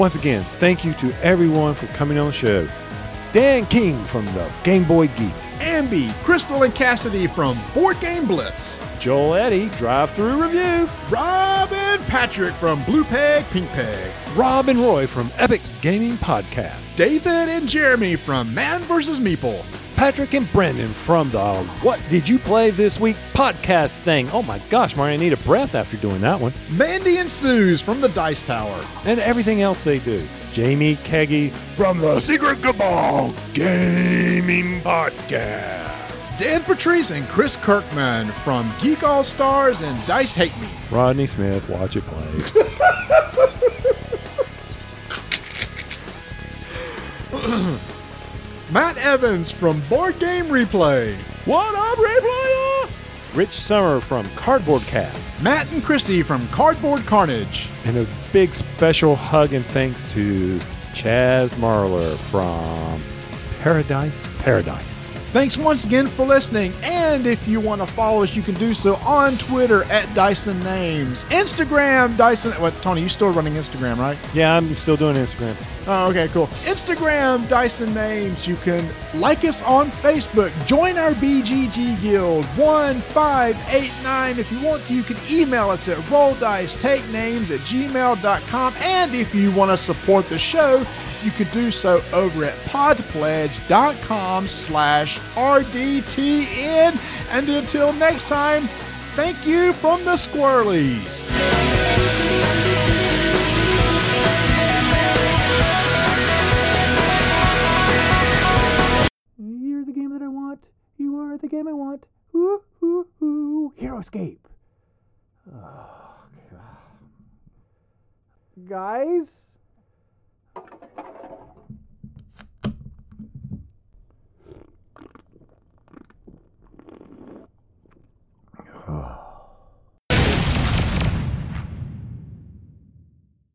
once again, thank you to everyone for coming on the show. Dan King from the Game Boy Geek. Ambi, Crystal, and Cassidy from Board Game Blitz. Joel Eddy, Drive Thru Review. Robin Patrick from Blue Peg, Pink Peg. Rob and Roy from Epic Gaming Podcast. David and Jeremy from Man vs. Meeple. Patrick and Brendan from the What Did You Play This Week podcast thing. Oh my gosh, Mario, I need a breath after doing that one. Mandi and Suze from the Dice Tower. And everything else they do. Jamie Keagy from the Secret Cabal Gaming Podcast. Dan Patriss and Chris Kirkman from Geek All Stars and Dice Hate Me. Rodney Smith, watch it play. *laughs* *laughs* Matt Evans from Board Game Replay. What up, Replayer? Rich Summer from Cardboard Cast. Matt and Christy from Cardboard Carnage. And a big special hug and thanks to Chaz Marler from Paradise Paradise. Thanks once again for listening. And if you want to follow us, you can do so on Twitter at Dyson Names, Instagram Dyson. What, Tony? You still running Instagram, right? Yeah, I'm still doing Instagram. Oh, okay, cool. Instagram Dyson Names. You can like us on Facebook. Join our BGG Guild 1589. If you want to, you can email us at rolldicetakenames at gmail.com. And if you want to support the show, you can do so over at podpledge.com slash RDTN. And until next time, thank you from the Squirrelies. You're the game that I want. You are the game I want. Ooh, ooh, ooh. HeroScape. Oh, God. Guys? Oh.